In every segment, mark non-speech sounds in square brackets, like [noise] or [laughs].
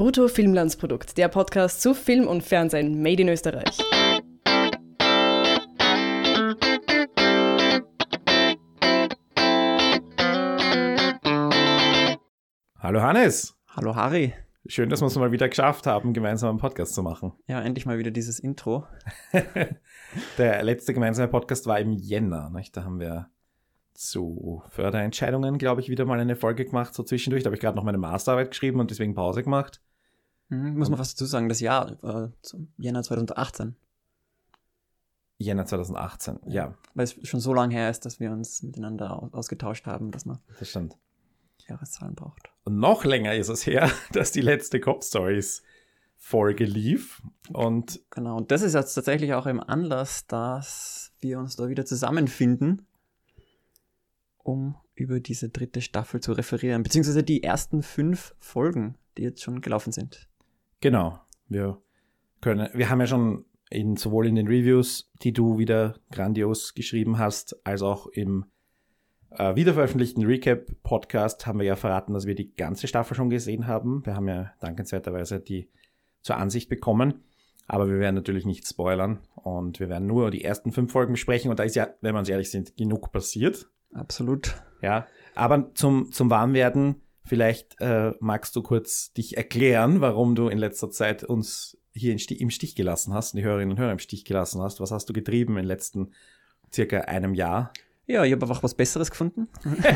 Brutto Filmlandsprodukt, der Podcast zu Film und Fernsehen made in Österreich. Hallo Hannes. Hallo Harry. Schön, dass wir es mal wieder geschafft haben, gemeinsam einen Podcast zu machen. Ja, endlich mal wieder dieses Intro. [laughs] Der letzte gemeinsame Podcast war im Jänner. Nicht? Da haben wir zu Förderentscheidungen, glaube ich, wieder mal eine Folge gemacht, so zwischendurch. Da habe ich gerade noch meine Masterarbeit geschrieben und deswegen Pause gemacht. Mhm, muss man fast dazu sagen, das Jahr, äh, Jänner 2018. Jänner 2018, ja. Weil es schon so lange her ist, dass wir uns miteinander ausgetauscht haben, dass man das stimmt. Jahreszahlen braucht. Und noch länger ist es her, [laughs] dass die letzte Cop Stories Folge lief. Und genau, und das ist jetzt tatsächlich auch im Anlass, dass wir uns da wieder zusammenfinden, um über diese dritte Staffel zu referieren, beziehungsweise die ersten fünf Folgen, die jetzt schon gelaufen sind. Genau. Wir können, wir haben ja schon in, sowohl in den Reviews, die du wieder grandios geschrieben hast, als auch im äh, wiederveröffentlichten Recap-Podcast haben wir ja verraten, dass wir die ganze Staffel schon gesehen haben. Wir haben ja dankenswerterweise die zur Ansicht bekommen. Aber wir werden natürlich nicht spoilern und wir werden nur die ersten fünf Folgen besprechen. Und da ist ja, wenn wir uns ehrlich sind, genug passiert. Absolut. Ja, aber zum, zum Warmwerden, vielleicht äh, magst du kurz dich erklären, warum du in letzter Zeit uns hier im Stich gelassen hast, die Hörerinnen und Hörer im Stich gelassen hast. Was hast du getrieben in den letzten circa einem Jahr? Ja, ich habe einfach was Besseres gefunden. [laughs]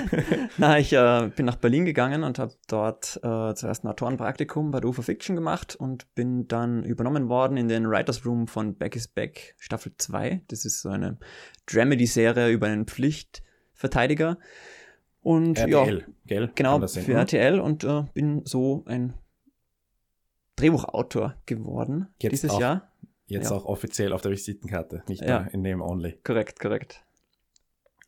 [laughs] Na, ich äh, bin nach Berlin gegangen und habe dort äh, zuerst ein Autorenpraktikum bei der UFA Fiction gemacht und bin dann übernommen worden in den Writers Room von Back is Back Staffel 2. Das ist so eine Dramedy-Serie über einen Pflichtverteidiger. Und RTL, ja, gell? genau, für RTL und äh, bin so ein Drehbuchautor geworden Jetzt dieses auch, Jahr. Jetzt Ja. auch offiziell auf der Visitenkarte, nicht Ja. nur in Name Only. Korrekt, korrekt.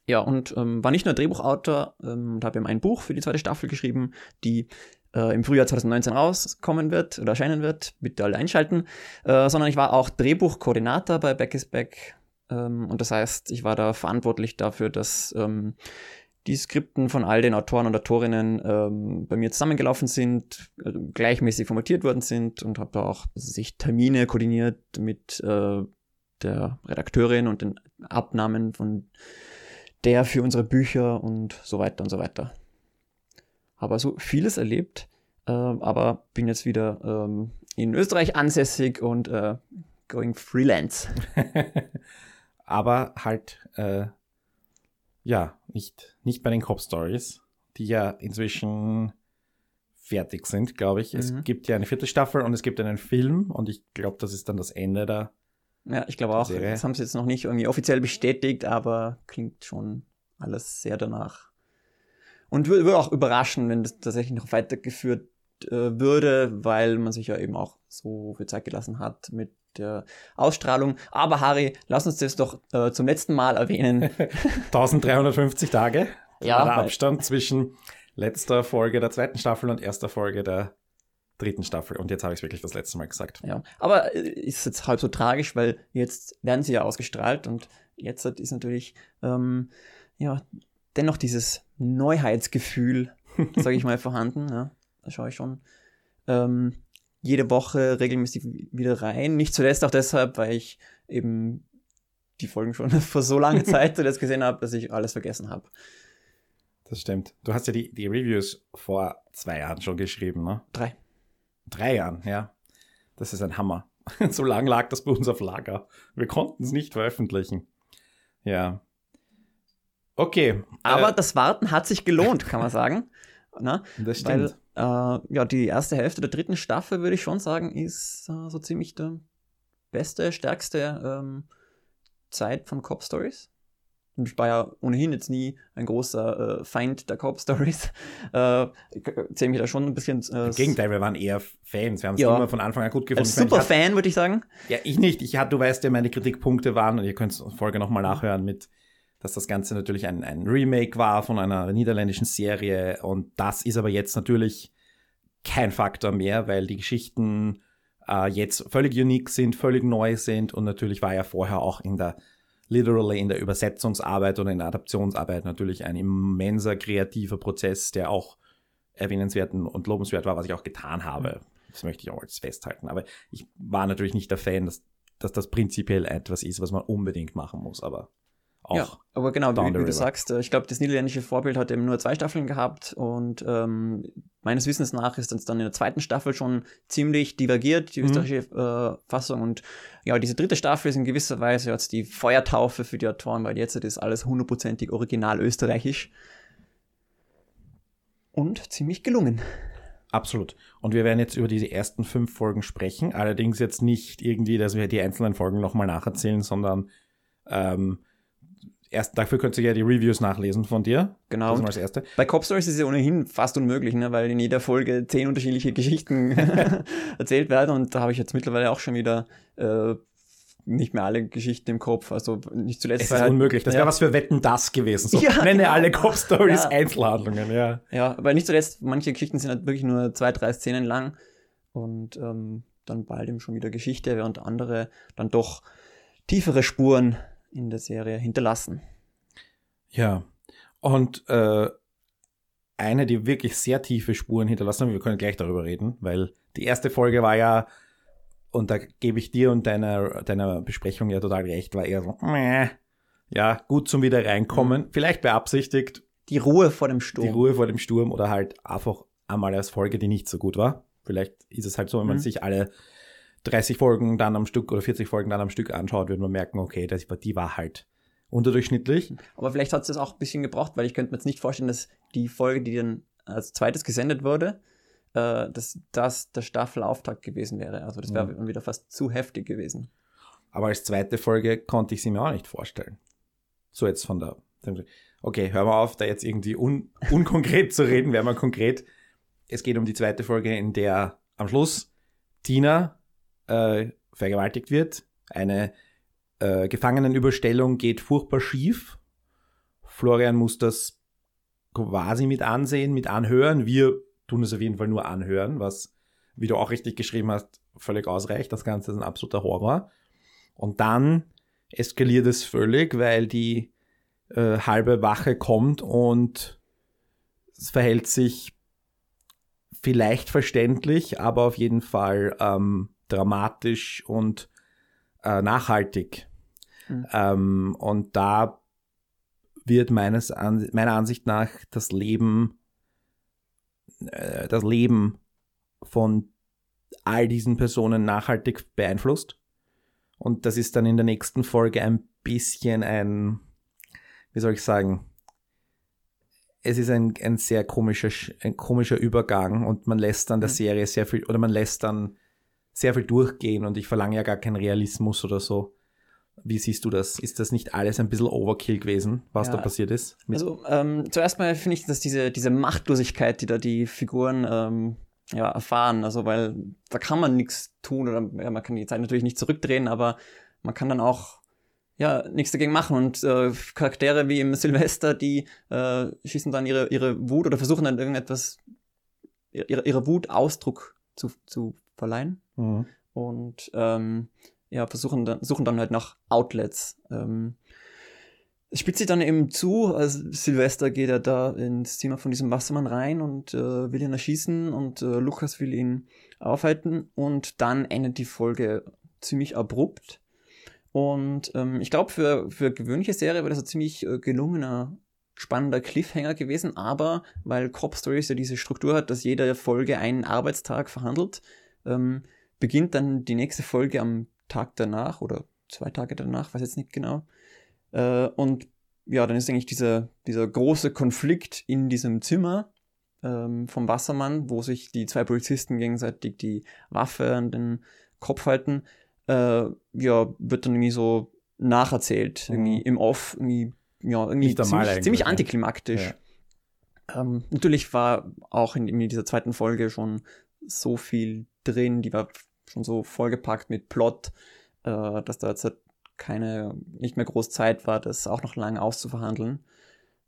Ja, und ähm, war nicht nur Drehbuchautor ähm, und habe eben ein Buch für die zweite Staffel geschrieben, die äh, im Frühjahr 2019 rauskommen wird oder erscheinen wird. Bitte alle einschalten. Äh, sondern ich war auch Drehbuchkoordinator bei Back is Back. Ähm, und das heißt, ich war da verantwortlich dafür, dass ähm, die Skripten von all den Autoren und Autorinnen ähm, bei mir zusammengelaufen sind, äh, gleichmäßig formatiert worden sind und habe da auch sich Termine koordiniert mit äh, der Redakteurin und den Abnahmen von der für unsere Bücher und so weiter und so weiter. Habe also vieles erlebt, äh, aber bin jetzt wieder ähm, in Österreich ansässig und äh, going freelance. [laughs] Aber halt, äh, ja, nicht, nicht bei den Cop Stories, die ja inzwischen fertig sind, glaube ich. Es Mhm. gibt ja eine vierte Staffel und es gibt einen Film und ich glaube, das ist dann das Ende da. Ja, ich glaube auch, Serie. das haben sie jetzt noch nicht irgendwie offiziell bestätigt, aber klingt schon alles sehr danach. Und wür- würde auch überraschen, wenn das tatsächlich noch weitergeführt äh, würde, weil man sich ja eben auch so viel Zeit gelassen hat mit der Ausstrahlung. Aber Harry, lass uns das doch äh, zum letzten Mal erwähnen. [laughs] 1350 Tage. Ja, der Abstand zwischen letzter Folge der zweiten Staffel und erster Folge der dritten Staffel. Und jetzt habe ich es wirklich das letzte Mal gesagt. Ja, aber äh, ist jetzt halb so tragisch, weil jetzt werden sie ja ausgestrahlt und jetzt ist natürlich ähm, ja dennoch dieses Neuheitsgefühl, sage ich mal, [laughs] vorhanden. Ja, da schaue ich schon ähm, jede Woche regelmäßig wieder rein. Nicht zuletzt auch deshalb, weil ich eben die Folgen schon [laughs] vor so langer [laughs] Zeit zuletzt gesehen habe, dass ich alles vergessen habe. Das stimmt. Du hast ja die, die Reviews vor zwei Jahren schon geschrieben, ne? Drei. Drei Jahren, ja. Das ist ein Hammer. [laughs] so lang lag das bei uns auf Lager. Wir konnten es nicht veröffentlichen. Ja. Okay. Aber äh, das Warten hat sich gelohnt, kann man sagen. Na? das Weil, stimmt. Äh, ja, die erste Hälfte der dritten Staffel, würde ich schon sagen, ist äh, so ziemlich der beste, stärkste ähm, Zeit von Cop Stories. Und ich war ja ohnehin jetzt nie ein großer äh, Feind der Cop Stories. [laughs] Äh, ich zähle mich da schon ein bisschen. Äh, Im Gegenteil, wir waren eher Fans. Wir haben es Ja. immer von Anfang an gut gefunden. als hatte- Superfan, würde ich sagen. Ja, ich nicht. Ich du weißt ja, meine Kritikpunkte waren, und ihr könnt die Folge nochmal nachhören, mit, dass das Ganze natürlich ein, ein Remake war von einer niederländischen Serie. Und das ist aber jetzt natürlich kein Faktor mehr, weil die Geschichten äh, jetzt völlig unique sind, völlig neu sind. Und natürlich war ja vorher auch in der, literally in der Übersetzungsarbeit oder in der Adaptionsarbeit natürlich ein immenser kreativer Prozess, der auch erwähnenswerten und lobenswert war, was ich auch getan habe. Das möchte ich auch als festhalten. Aber ich war natürlich nicht der Fan, dass, dass das prinzipiell etwas ist, was man unbedingt machen muss. Aber auch. Ja, aber genau, wie, wie du sagst, äh, ich glaube, das niederländische Vorbild hat eben nur zwei Staffeln gehabt und ähm, meines Wissens nach ist es dann in der zweiten Staffel schon ziemlich divergiert, die Mhm. österreichische äh, Fassung. Und ja, diese dritte Staffel ist in gewisser Weise jetzt die Feuertaufe für die Autoren, weil jetzt ist alles hundertprozentig original österreichisch. Und ziemlich gelungen. Absolut. Und wir werden jetzt über diese ersten fünf Folgen sprechen. Allerdings jetzt nicht irgendwie, dass wir die einzelnen Folgen nochmal nacherzählen, sondern ähm, erst dafür könnt ihr ja die Reviews nachlesen von dir. Genau. Das ist mal das Erste. Bei Cop Stories ist es ja ohnehin fast unmöglich, ne? weil in jeder Folge zehn unterschiedliche Geschichten [laughs] erzählt werden und da habe ich jetzt mittlerweile auch schon wieder äh, nicht mehr alle Geschichten im Kopf. Also nicht zuletzt. Es ist halt- unmöglich. Das ja. wäre was für Wetten das gewesen. So, [laughs] Ja, nenne genau. alle Cop-Stories Ja. Einzelhandlungen, ja. Ja, aber nicht zuletzt, manche Geschichten sind halt wirklich nur zwei, drei Szenen lang und ähm, dann bald eben schon wieder Geschichte, während andere dann doch tiefere Spuren in der Serie hinterlassen. Ja. Und äh, eine, die wirklich sehr tiefe Spuren hinterlassen haben, wir können gleich darüber reden, weil die erste Folge war ja, und da gebe ich dir und deiner, deiner Besprechung ja total recht, war eher so, meh, ja, gut zum wieder reinkommen, vielleicht beabsichtigt, Die Ruhe vor dem Sturm. die Ruhe vor dem Sturm oder halt einfach einmal als Folge, die nicht so gut war. Vielleicht ist es halt so, wenn man Mhm. sich alle 30 Folgen dann am Stück oder 40 Folgen dann am Stück anschaut, wird man merken, okay, das, die war halt unterdurchschnittlich. Aber vielleicht hat es das auch ein bisschen gebraucht, weil ich könnte mir jetzt nicht vorstellen, dass die Folge, die dann als zweites gesendet wurde, äh, dass das der Staffelauftakt gewesen wäre. Also das wäre Mhm. dann wieder fast zu heftig gewesen. Aber als zweite Folge konnte ich sie mir auch nicht vorstellen. So jetzt von der. Okay, hör mal auf, da jetzt irgendwie un, [laughs] unkonkret zu reden, wäre mal konkret. Es geht um die zweite Folge, in der am Schluss Tina äh, vergewaltigt wird. Eine äh, Gefangenenüberstellung geht furchtbar schief. Florian muss das quasi mit ansehen, mit anhören. Wir tun es auf jeden Fall nur anhören, was, wie du auch richtig geschrieben hast, völlig ausreicht. Das Ganze ist ein absoluter Horror. Und dann eskaliert es völlig, weil die äh, halbe Wache kommt und es verhält sich vielleicht verständlich, aber auf jeden Fall ähm, dramatisch und äh, nachhaltig. Mhm. Ähm, und da wird meines An meiner Ansicht nach das Leben, äh, das Leben von all diesen Personen nachhaltig beeinflusst. Und das ist dann in der nächsten Folge ein bisschen ein, wie soll ich sagen, es ist ein, ein sehr komischer, Sch- ein komischer Übergang und man lässt dann der Mhm. Serie sehr viel, oder man lässt dann sehr viel durchgehen und ich verlange ja gar keinen Realismus oder so. Wie siehst du das? Ist das nicht alles ein bisschen Overkill gewesen, was Ja. da passiert ist? Also ähm, zuerst mal finde ich, dass diese, diese Machtlosigkeit, die da die Figuren ähm, ja, erfahren, also weil da kann man nichts tun oder ja, man kann die Zeit natürlich nicht zurückdrehen, aber man kann dann auch ja nichts dagegen machen und äh, Charaktere wie im Silvester, die äh, schießen dann ihre, ihre Wut oder versuchen dann irgendetwas ihre, ihre Wut Ausdruck zu, zu verleihen Mhm. und ähm, ja, versuchen dann, suchen dann halt nach Outlets. Ähm, es spitzt sich dann eben zu, also Silvester geht er da ins Zimmer von diesem Wassermann rein und äh, will ihn erschießen und äh, Lukas will ihn aufhalten und dann endet die Folge ziemlich abrupt. Und ähm, ich glaube, für, für gewöhnliche Serie wäre das ein ziemlich äh, gelungener, spannender Cliffhanger gewesen, aber weil Cop Stories ja diese Struktur hat, dass jede Folge einen Arbeitstag verhandelt, ähm, beginnt dann die nächste Folge am Tag danach oder zwei Tage danach, weiß jetzt nicht genau. Äh, und ja, dann ist eigentlich dieser, dieser große Konflikt in diesem Zimmer ähm, vom Wassermann, wo sich die zwei Polizisten gegenseitig die Waffe an den Kopf halten, äh, ja, wird dann irgendwie so nacherzählt, Mhm. irgendwie im Off, irgendwie, ja, irgendwie ziemlich, ziemlich ja. antiklimaktisch. Ähm, natürlich war auch in, in dieser zweiten Folge schon so viel drin, die war schon so vollgepackt mit Plot, äh, dass da jetzt halt keine, nicht mehr groß Zeit war, das auch noch lange auszuverhandeln.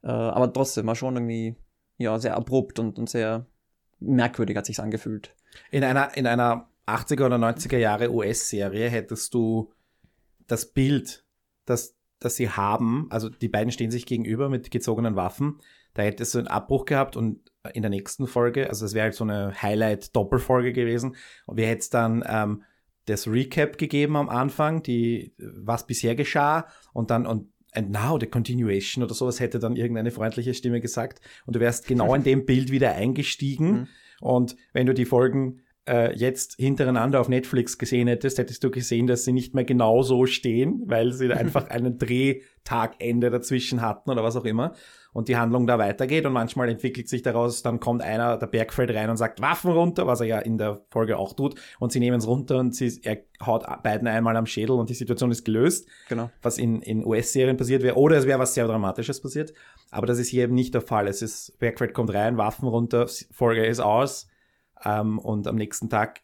Äh, aber trotzdem war schon irgendwie, ja, sehr abrupt und, und sehr merkwürdig hat sich's angefühlt. In einer, in einer 80er oder 90er Jahre US-Serie hättest du das Bild, das dass sie haben, also die beiden stehen sich gegenüber mit gezogenen Waffen. Da hätte es so einen Abbruch gehabt und in der nächsten Folge, also es wäre halt so eine Highlight-Doppelfolge gewesen. Und wir hätten dann ähm, das Recap gegeben am Anfang, die, was bisher geschah und dann und and now the continuation oder sowas hätte dann irgendeine freundliche Stimme gesagt und du wärst genau in dem Bild wieder eingestiegen Mhm. und wenn du die Folgen äh, jetzt hintereinander auf Netflix gesehen hättest, hättest du gesehen, dass sie nicht mehr genau so stehen, weil sie [laughs] einfach einen Drehtagende dazwischen hatten oder was auch immer und die Handlung da weitergeht und manchmal entwickelt sich daraus, dann kommt einer, der Bergfeld rein und sagt Waffen runter, was er ja in der Folge auch tut und sie nehmen es runter und sie, er haut beiden einmal am Schädel und die Situation ist gelöst Genau. was in, in US-Serien passiert wäre, oder es wäre was sehr Dramatisches passiert. Aber das ist hier eben nicht der Fall. Es ist, Bergfeld kommt rein, Waffen runter, Folge ist aus. Ähm, und am nächsten Tag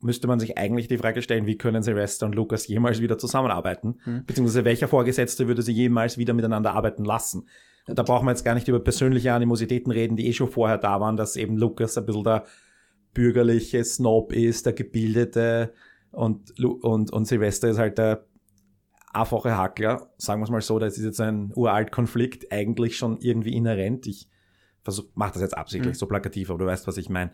müsste man sich eigentlich die Frage stellen, wie können Sylvester und Lukas jemals wieder zusammenarbeiten? Mhm. Beziehungsweise welcher Vorgesetzte würde sie jemals wieder miteinander arbeiten lassen? Und da brauchen wir jetzt gar nicht über persönliche Animositäten reden, die eh schon vorher da waren, dass eben Lukas ein bisschen der bürgerliche Snob ist, der gebildete und, und, und Sylvester ist halt der einfache Hackler, sagen wir es mal so, das ist jetzt ein uralt Konflikt, eigentlich schon irgendwie inhärent. Ich versuch, mach das jetzt absichtlich Mhm. so plakativ, aber du weißt, was ich meine.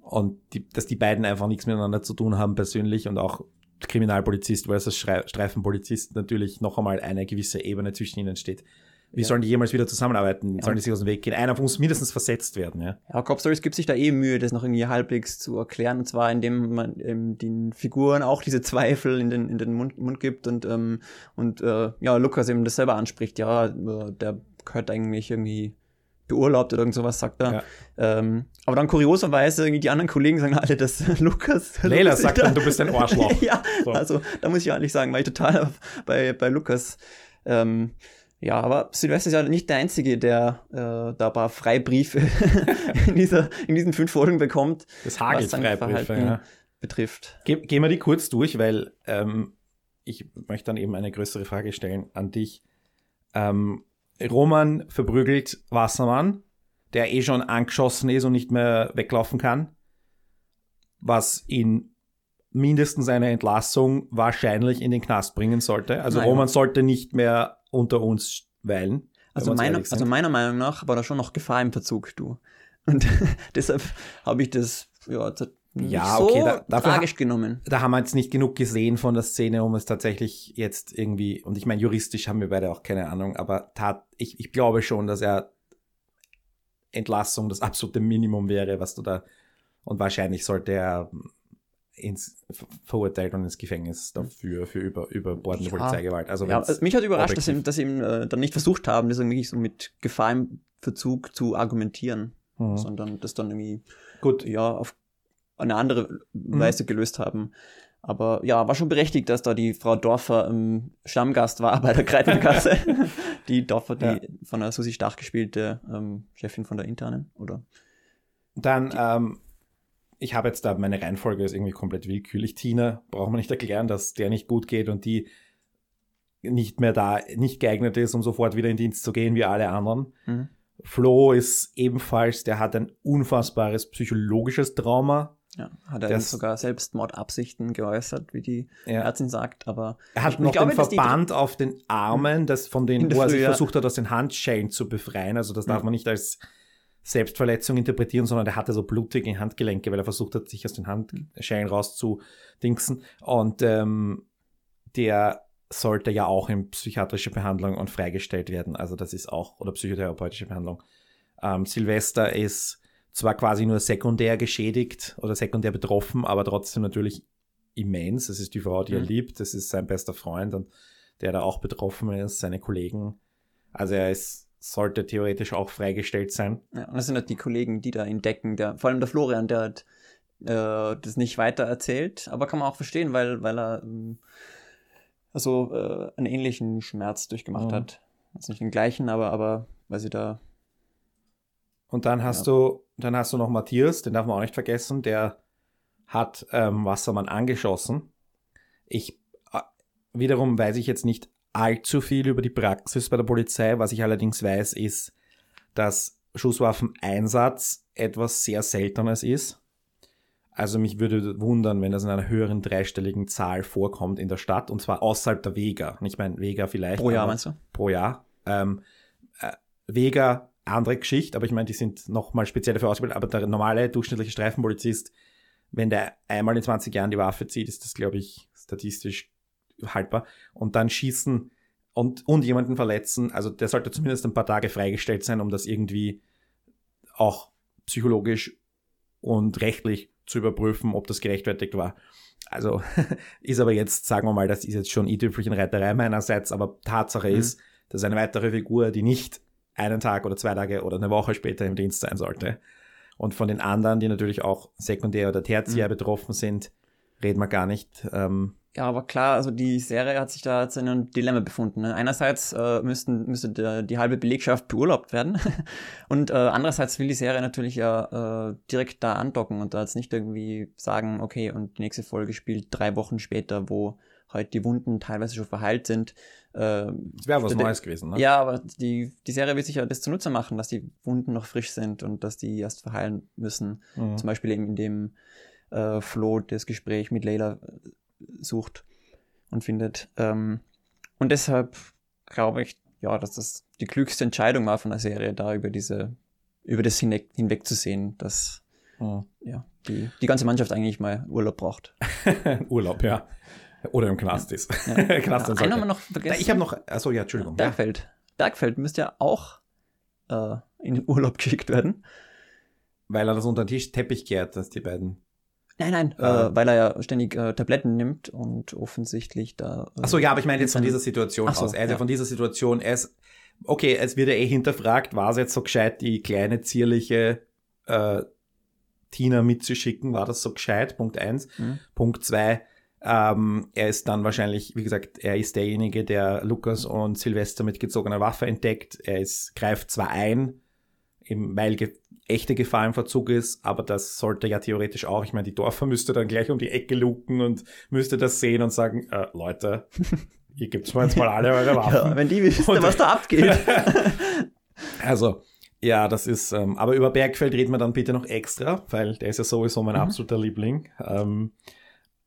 Und die, dass die beiden einfach nichts miteinander zu tun haben persönlich und auch Kriminalpolizist versus Streifenpolizist natürlich noch einmal eine gewisse Ebene zwischen ihnen steht. Wie Ja. sollen die jemals wieder zusammenarbeiten? Sollen die sich aus dem Weg gehen? Einer muss mindestens versetzt werden, ja. Ja, Cop Stories gibt sich da eh Mühe, das noch irgendwie halbwegs zu erklären. Und zwar, indem man ähm, den Figuren auch diese Zweifel in den, in den Mund, Mund gibt und, ähm, und äh, ja, Lukas eben das selber anspricht. Ja, äh, der gehört eigentlich irgendwie beurlaubt oder irgend sowas, sagt er. Ja. Ähm, aber dann kurioserweise, die anderen Kollegen sagen alle, dass [laughs] Lukas. Leila sagt da- dann, du bist ein Arschloch. [laughs] ja, So. also da muss ich ehrlich sagen, war ich total bei, bei Lukas. Ähm, ja, aber Silvester ist ja nicht der Einzige, der äh, da ein paar Freibriefe [laughs] in, dieser, in diesen fünf Folgen bekommt, Das hagelt Freibriefe, ja. betrifft. Ge gehen wir die kurz durch, weil ähm, ich möchte dann eben eine größere Frage stellen an dich. Ähm, Roman verprügelt Wassermann, der eh schon angeschossen ist und nicht mehr weglaufen kann, was ihn mindestens eine Entlassung wahrscheinlich in den Knast bringen sollte. Also Naja. Roman sollte nicht mehr unter uns weilen. Also, sind. also meiner Meinung nach war da schon noch Gefahr im Verzug, du. Und [laughs] deshalb habe ich das ja, Ja, so okay, da- dafür tragisch genommen. da haben wir jetzt nicht genug gesehen von der Szene, um es tatsächlich jetzt irgendwie, und ich meine, juristisch haben wir beide auch keine Ahnung, aber tat, ich, ich glaube schon, dass er Entlassung das absolute Minimum wäre, was du da, und wahrscheinlich sollte er ins, ver- verurteilt und ins Gefängnis dafür, für über, überbordende Ja. Polizeigewalt. Also, Ja, also mich hat überrascht, dass sie, objektiv- dass sie ihm, äh, dann nicht versucht haben, das irgendwie so mit Gefahr im Verzug zu argumentieren, Mhm. sondern das dann irgendwie Gut, ja auf eine andere Mhm. Weise gelöst haben. Aber ja, war schon berechtigt, dass da die Frau Dorfer ähm, Stammgast war [laughs] bei der Kreitenkasse. [laughs] die Dorfer, die Ja. von der Susi Stach gespielte ähm, Chefin von der Internen, oder? Dann, ähm, ich habe jetzt da, meine Reihenfolge ist irgendwie komplett willkürlich. Tina, braucht man nicht erklären, dass der nicht gut geht und die nicht mehr da, nicht geeignet ist, um sofort wieder in Dienst zu gehen wie alle anderen. Mhm. Flo ist ebenfalls, der hat ein unfassbares psychologisches Trauma. Ja, hat er Das- sogar Selbstmordabsichten geäußert, wie die Ja. Ärztin sagt, aber Er hat noch glaube, den dass die- Verband auf den Armen, das von den, In der wo er sich versucht hat, aus den Handschellen zu befreien. Also das darf Mhm. man nicht als Selbstverletzung interpretieren, sondern der hatte so blutige Handgelenke, weil er versucht hat, sich aus den Handschellen rauszudingsen. Und ähm, der sollte ja auch in psychiatrische Behandlung und freigestellt werden. Also das ist auch, oder psychotherapeutische Behandlung. Ähm, Silvester ist zwar quasi nur sekundär geschädigt oder sekundär betroffen, aber trotzdem natürlich immens. Das ist die Frau, die er Mhm. liebt. Das ist sein bester Freund und der da auch betroffen ist, seine Kollegen. Also er ist, sollte theoretisch auch freigestellt sein. Ja, und das sind halt die Kollegen, die da ihn decken. Der, vor allem der Florian, der hat äh, das nicht weiter erzählt, aber kann man auch verstehen, weil, weil er ähm, also äh, einen ähnlichen Schmerz durchgemacht Mhm. hat. Jetzt nicht den gleichen, aber, aber weil sie da. Und dann hast du, dann hast du noch Matthias, den darf man auch nicht vergessen, der hat ähm, Wassermann angeschossen. Ich äh, wiederum weiß ich jetzt nicht allzu viel über die Praxis bei der Polizei. Was ich allerdings weiß, ist, dass Schusswaffeneinsatz etwas sehr Seltenes ist. Also mich würde wundern, wenn das in einer höheren dreistelligen Zahl vorkommt in der Stadt und zwar außerhalb der Vega. Ich meine, Vega vielleicht. Pro Jahr meinst du? Pro Jahr. Ähm, äh, Vega, andere Geschichte, aber ich meine, die sind nochmal speziell dafür ausgebildet, aber der normale durchschnittliche Streifenpolizist, wenn der einmal in 20 Jahren die Waffe zieht, ist das, glaube ich, statistisch haltbar. Und dann schießen und, und jemanden verletzen, also der sollte zumindest ein paar Tage freigestellt sein, um das irgendwie auch psychologisch und rechtlich zu überprüfen, ob das gerechtfertigt war. Also [laughs] ist aber jetzt, sagen wir mal, das ist jetzt schon i-Tüpfelchen-Reiterei meinerseits, aber Tatsache Mhm. ist, dass eine weitere Figur, die nicht einen Tag oder zwei Tage oder eine Woche später im Dienst sein sollte. Und von den anderen, die natürlich auch sekundär oder tertiär Mhm. betroffen sind, reden wir gar nicht. Ähm, Ja, aber klar, also die Serie hat sich da jetzt in einem Dilemma befunden. Ne? Einerseits äh, müssten, müsste der, die halbe Belegschaft beurlaubt werden [laughs] und äh, andererseits will die Serie natürlich ja äh, direkt da andocken und da jetzt nicht irgendwie sagen, okay, und die nächste Folge spielt drei Wochen später, wo halt die Wunden teilweise schon verheilt sind. Äh, das wäre was Neues gewesen, ne? ja, aber die, die Serie wird sich ja das zunutze machen, dass die Wunden noch frisch sind und dass die erst verheilen müssen. Mhm. Zum Beispiel eben indem äh, Flo das Gespräch mit Layla äh, sucht und findet. Ähm, und deshalb glaube ich, ja, dass das die klügste Entscheidung war von der Serie, da über diese, über das hinweg, hinwegzusehen, dass Mhm. ja, die, die ganze Mannschaft eigentlich mal Urlaub braucht. [laughs] Urlaub, ja. Oder im Knast ist. Ja. [laughs] Knast Ja, einen haben wir noch vergessen. Ich habe noch, achso, ja, Entschuldigung. Ja. Bergfeld. Bergfeld müsste ja auch äh, in den Urlaub [laughs] geschickt werden. Weil er das unter den Tisch Teppich kehrt, dass die beiden. Nein, nein, Äh. äh, weil er ja ständig äh, Tabletten nimmt und offensichtlich da. Äh, Achso, ja, aber ich meine jetzt von dieser Situation so, aus. Ist ja von dieser Situation, er ist, okay, es wird ja eh hinterfragt, war es jetzt so gescheit, die kleine, zierliche äh, Tina mitzuschicken, war das so gescheit? Punkt eins. Mhm. Punkt zwei, ähm, er ist dann wahrscheinlich, wie gesagt, er ist derjenige, der Lukas und Silvester mit gezogener Waffe entdeckt. Er ist, greift zwar ein, weil ge echte Gefahr im Verzug ist, aber das sollte ja theoretisch auch, ich meine, die Dorfer müsste dann gleich um die Ecke luken und müsste das sehen und sagen, äh, Leute, [laughs] ihr gibt's mir jetzt mal alle eure Waffen. ja, wenn die wüssten, Und- was da abgeht. [laughs] Also, ja, das ist, ähm, aber über Bergfeld reden wir dann bitte noch extra, weil der ist ja sowieso mein Mhm. absoluter Liebling. Ähm,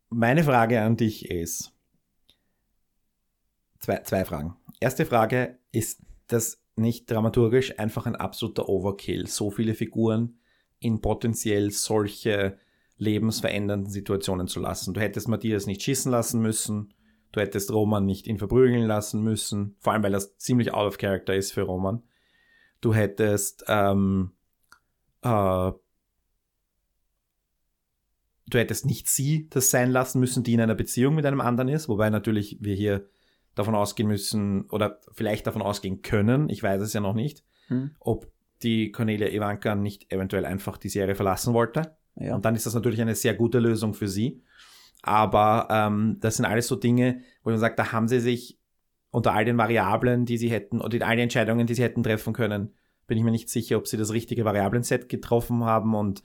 meine Frage an dich ist, zwei, zwei Fragen. Erste Frage, ist das nicht dramaturgisch einfach ein absoluter Overkill, so viele Figuren in potenziell solche lebensverändernden Situationen zu lassen? Du hättest Matthias nicht schießen lassen müssen, du hättest Roman nicht ihn verprügeln lassen müssen, vor allem weil das ziemlich out of character ist für Roman. Du hättest ähm, äh, du hättest nicht sie das sein lassen müssen, die in einer Beziehung mit einem anderen ist, wobei natürlich wir hier davon ausgehen müssen oder vielleicht davon ausgehen können, ich weiß es ja noch nicht, Hm, ob die Cornelia Ivanka nicht eventuell einfach die Serie verlassen wollte. ja. Und dann ist das natürlich eine sehr gute Lösung für sie. Aber ähm, das sind alles so Dinge, wo man sagt, da haben sie sich unter all den Variablen, die sie hätten, oder all den Entscheidungen, die sie hätten treffen können, bin ich mir nicht sicher, ob sie das richtige Variablenset getroffen haben und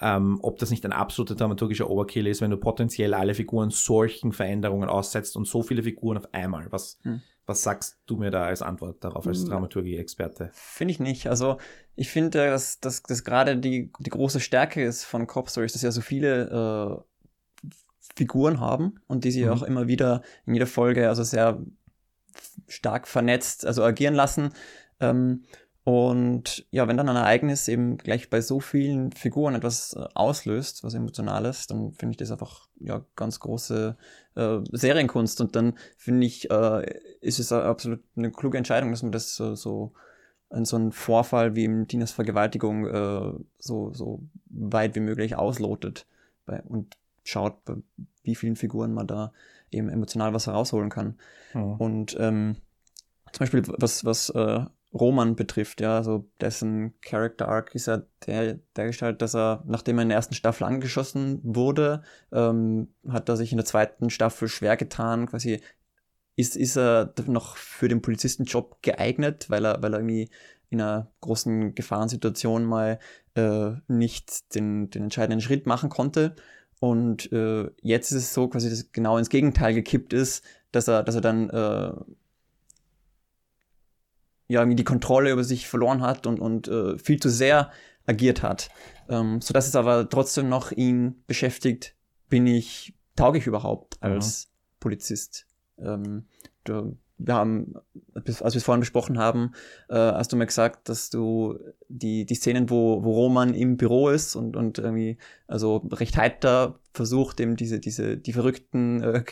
ähm, ob das nicht ein absoluter dramaturgischer Overkill ist, wenn du potenziell alle Figuren solchen Veränderungen aussetzt und so viele Figuren auf einmal. Was, Hm. was sagst du mir da als Antwort darauf, als Hm. Dramaturgie-Experte? Finde ich nicht. Also ich finde, dass, dass, dass gerade die, die große Stärke ist von Cop Stories, dass ja so viele äh, Figuren haben und die sie Mhm. auch immer wieder in jeder Folge also sehr stark vernetzt, also agieren lassen. Ähm, und ja, wenn dann ein Ereignis eben gleich bei so vielen Figuren etwas äh, auslöst, was Emotionales, dann finde ich das einfach ja ganz große äh, Serienkunst. Und dann finde ich, äh, ist es absolut eine kluge Entscheidung, dass man das so, so in so einen Vorfall wie im Tinas Vergewaltigung äh, so, so weit wie möglich auslotet bei, und schaut, bei wie vielen Figuren man da eben emotional was herausholen kann. Hm. Und ähm, zum Beispiel, was, was äh, Roman betrifft, ja, also dessen Character Arc ist ja der, der Gestalt, dass er, nachdem er in der ersten Staffel angeschossen wurde, ähm, hat er sich in der zweiten Staffel schwer getan, quasi ist, ist er noch für den Polizistenjob geeignet, weil er, weil er irgendwie in einer großen Gefahrensituation mal äh, nicht den, den entscheidenden Schritt machen konnte. Und äh, jetzt ist es so, quasi, dass genau ins Gegenteil gekippt ist, dass er, dass er dann äh, ja irgendwie die Kontrolle über sich verloren hat und, und äh, viel zu sehr agiert hat. Ähm, so dass es aber trotzdem noch ihn beschäftigt, bin ich, tauge ich überhaupt als mhm. Polizist? Ähm, du, wir haben, als wir es vorhin besprochen haben, äh, hast du mir gesagt, dass du die, die Szenen, wo, wo Roman im Büro ist und, und irgendwie, also recht heiter versucht, eben diese, diese, die verrückten äh,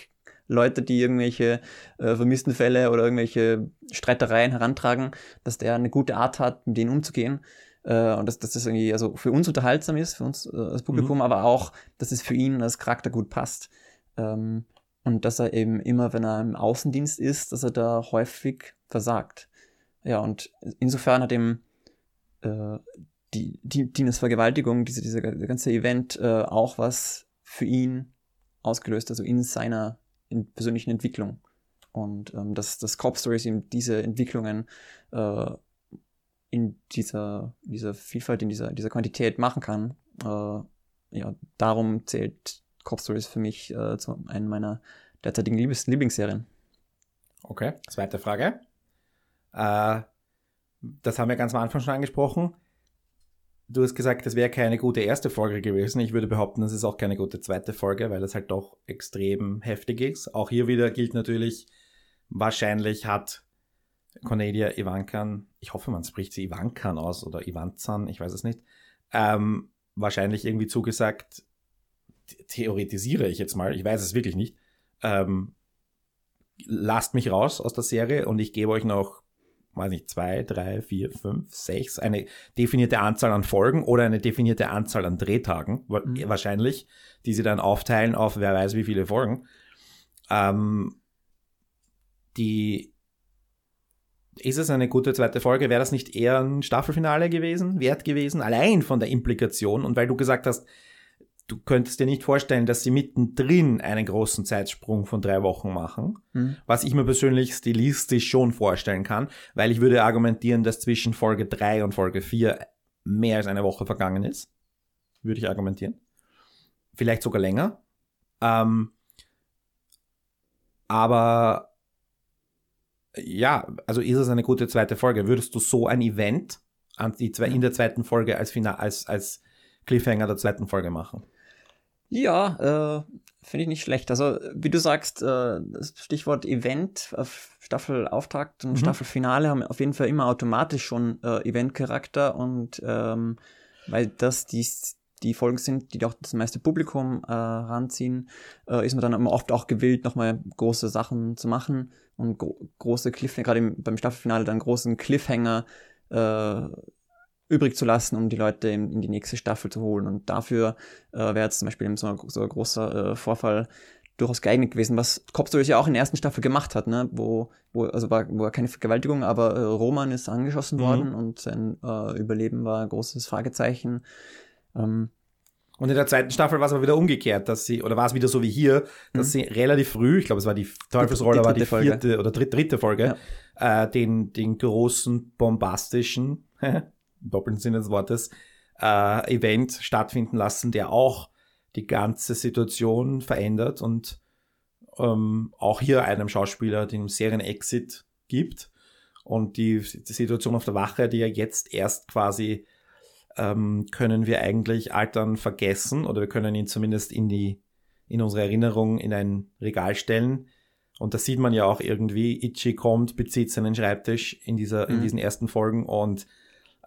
Leute, die irgendwelche äh, vermissten Fälle oder irgendwelche Streitereien herantragen, dass der eine gute Art hat, mit denen umzugehen. Äh, und dass, dass das irgendwie also für uns unterhaltsam ist, für uns äh, als Publikum, mhm. aber auch, dass es für ihn als Charakter gut passt. Ähm, und dass er eben immer, wenn er im Außendienst ist, dass er da häufig versagt. Ja, und insofern hat ihm äh, die, die Tinas Vergewaltigung, diese, diese ganze Event äh, auch was für ihn ausgelöst, also in seiner in persönlichen Entwicklung. Und ähm, dass, dass Cop Stories ihm diese Entwicklungen äh, in dieser, dieser Vielfalt, in dieser, dieser Quantität machen kann. Äh, ja, darum zählt Cop Stories für mich äh, zu einem meiner derzeitigen Liebes Lieblingsserien. Okay, zweite Frage. Äh, das haben wir ganz am Anfang schon angesprochen. Du hast gesagt, das wäre keine gute erste Folge gewesen. Ich würde behaupten, das ist auch keine gute zweite Folge, weil es halt doch extrem heftig ist. Auch hier wieder gilt natürlich, wahrscheinlich hat Cornelia Ivankan, ich hoffe, man spricht sie Ivankan aus oder Ivanzan, ich weiß es nicht, ähm, wahrscheinlich irgendwie zugesagt, theoretisiere ich jetzt mal, ich weiß es wirklich nicht, ähm, lasst mich raus aus der Serie und ich gebe euch noch, weiß nicht, zwei, drei, vier, fünf, sechs, eine definierte Anzahl an Folgen oder eine definierte Anzahl an Drehtagen, mhm. wahrscheinlich, die sie dann aufteilen auf wer weiß wie viele Folgen. Ähm, die ist es eine gute zweite Folge? Wäre das nicht eher ein Staffelfinale gewesen, wert gewesen, allein von der Implikation? Und weil du gesagt hast, du könntest dir nicht vorstellen, dass sie mittendrin einen großen Zeitsprung von drei Wochen machen, mhm. was ich mir persönlich stilistisch schon vorstellen kann, weil ich würde argumentieren, dass zwischen Folge 3 und Folge 4 mehr als eine Woche vergangen ist. Würde ich argumentieren. Vielleicht sogar länger. Ähm, aber ja, also ist es eine gute zweite Folge. Würdest du so ein Event an die zwei, in der zweiten Folge als, Final, als, als Cliffhanger der zweiten Folge machen? Ja, äh, finde ich nicht schlecht. Also, wie du sagst, äh, das Stichwort Event, Staffelauftakt und mhm. Staffelfinale haben auf jeden Fall immer automatisch schon äh, Eventcharakter und ähm, weil das die, die Folgen sind, die auch das meiste Publikum äh, ranziehen, äh, ist man dann oft auch gewillt, nochmal große Sachen zu machen und gro große Cliffhanger, gerade beim Staffelfinale dann großen Cliffhanger äh, übrig zu lassen, um die Leute in, in die nächste Staffel zu holen. Und dafür äh, wäre jetzt zum Beispiel so, ein, so ein großer äh, Vorfall durchaus geeignet gewesen, was Cop Stories ja auch in der ersten Staffel gemacht hat, ne? wo, wo also war, war keine Vergewaltigung, aber äh, Roman ist angeschossen mhm. worden und sein äh, Überleben war ein großes Fragezeichen. Ähm, und in der zweiten Staffel war es aber wieder umgekehrt, dass sie, oder war es wieder so wie hier, dass mhm. sie relativ früh, ich glaube, es war die Teufelsrolle, war die vierte Folge. oder dritte, dritte Folge, ja. äh, den, den großen, bombastischen, [laughs] im doppelten Sinne des Wortes, äh, Event stattfinden lassen, der auch die ganze Situation verändert und ähm, auch hier einem Schauspieler den Serien-Exit gibt. Und die, die Situation auf der Wache, die ja jetzt erst quasi ähm, können wir eigentlich Altern vergessen oder wir können ihn zumindest in die in unsere Erinnerung in ein Regal stellen. Und das sieht man ja auch irgendwie. Ichi kommt, bezieht seinen Schreibtisch in dieser, mhm. in diesen ersten Folgen und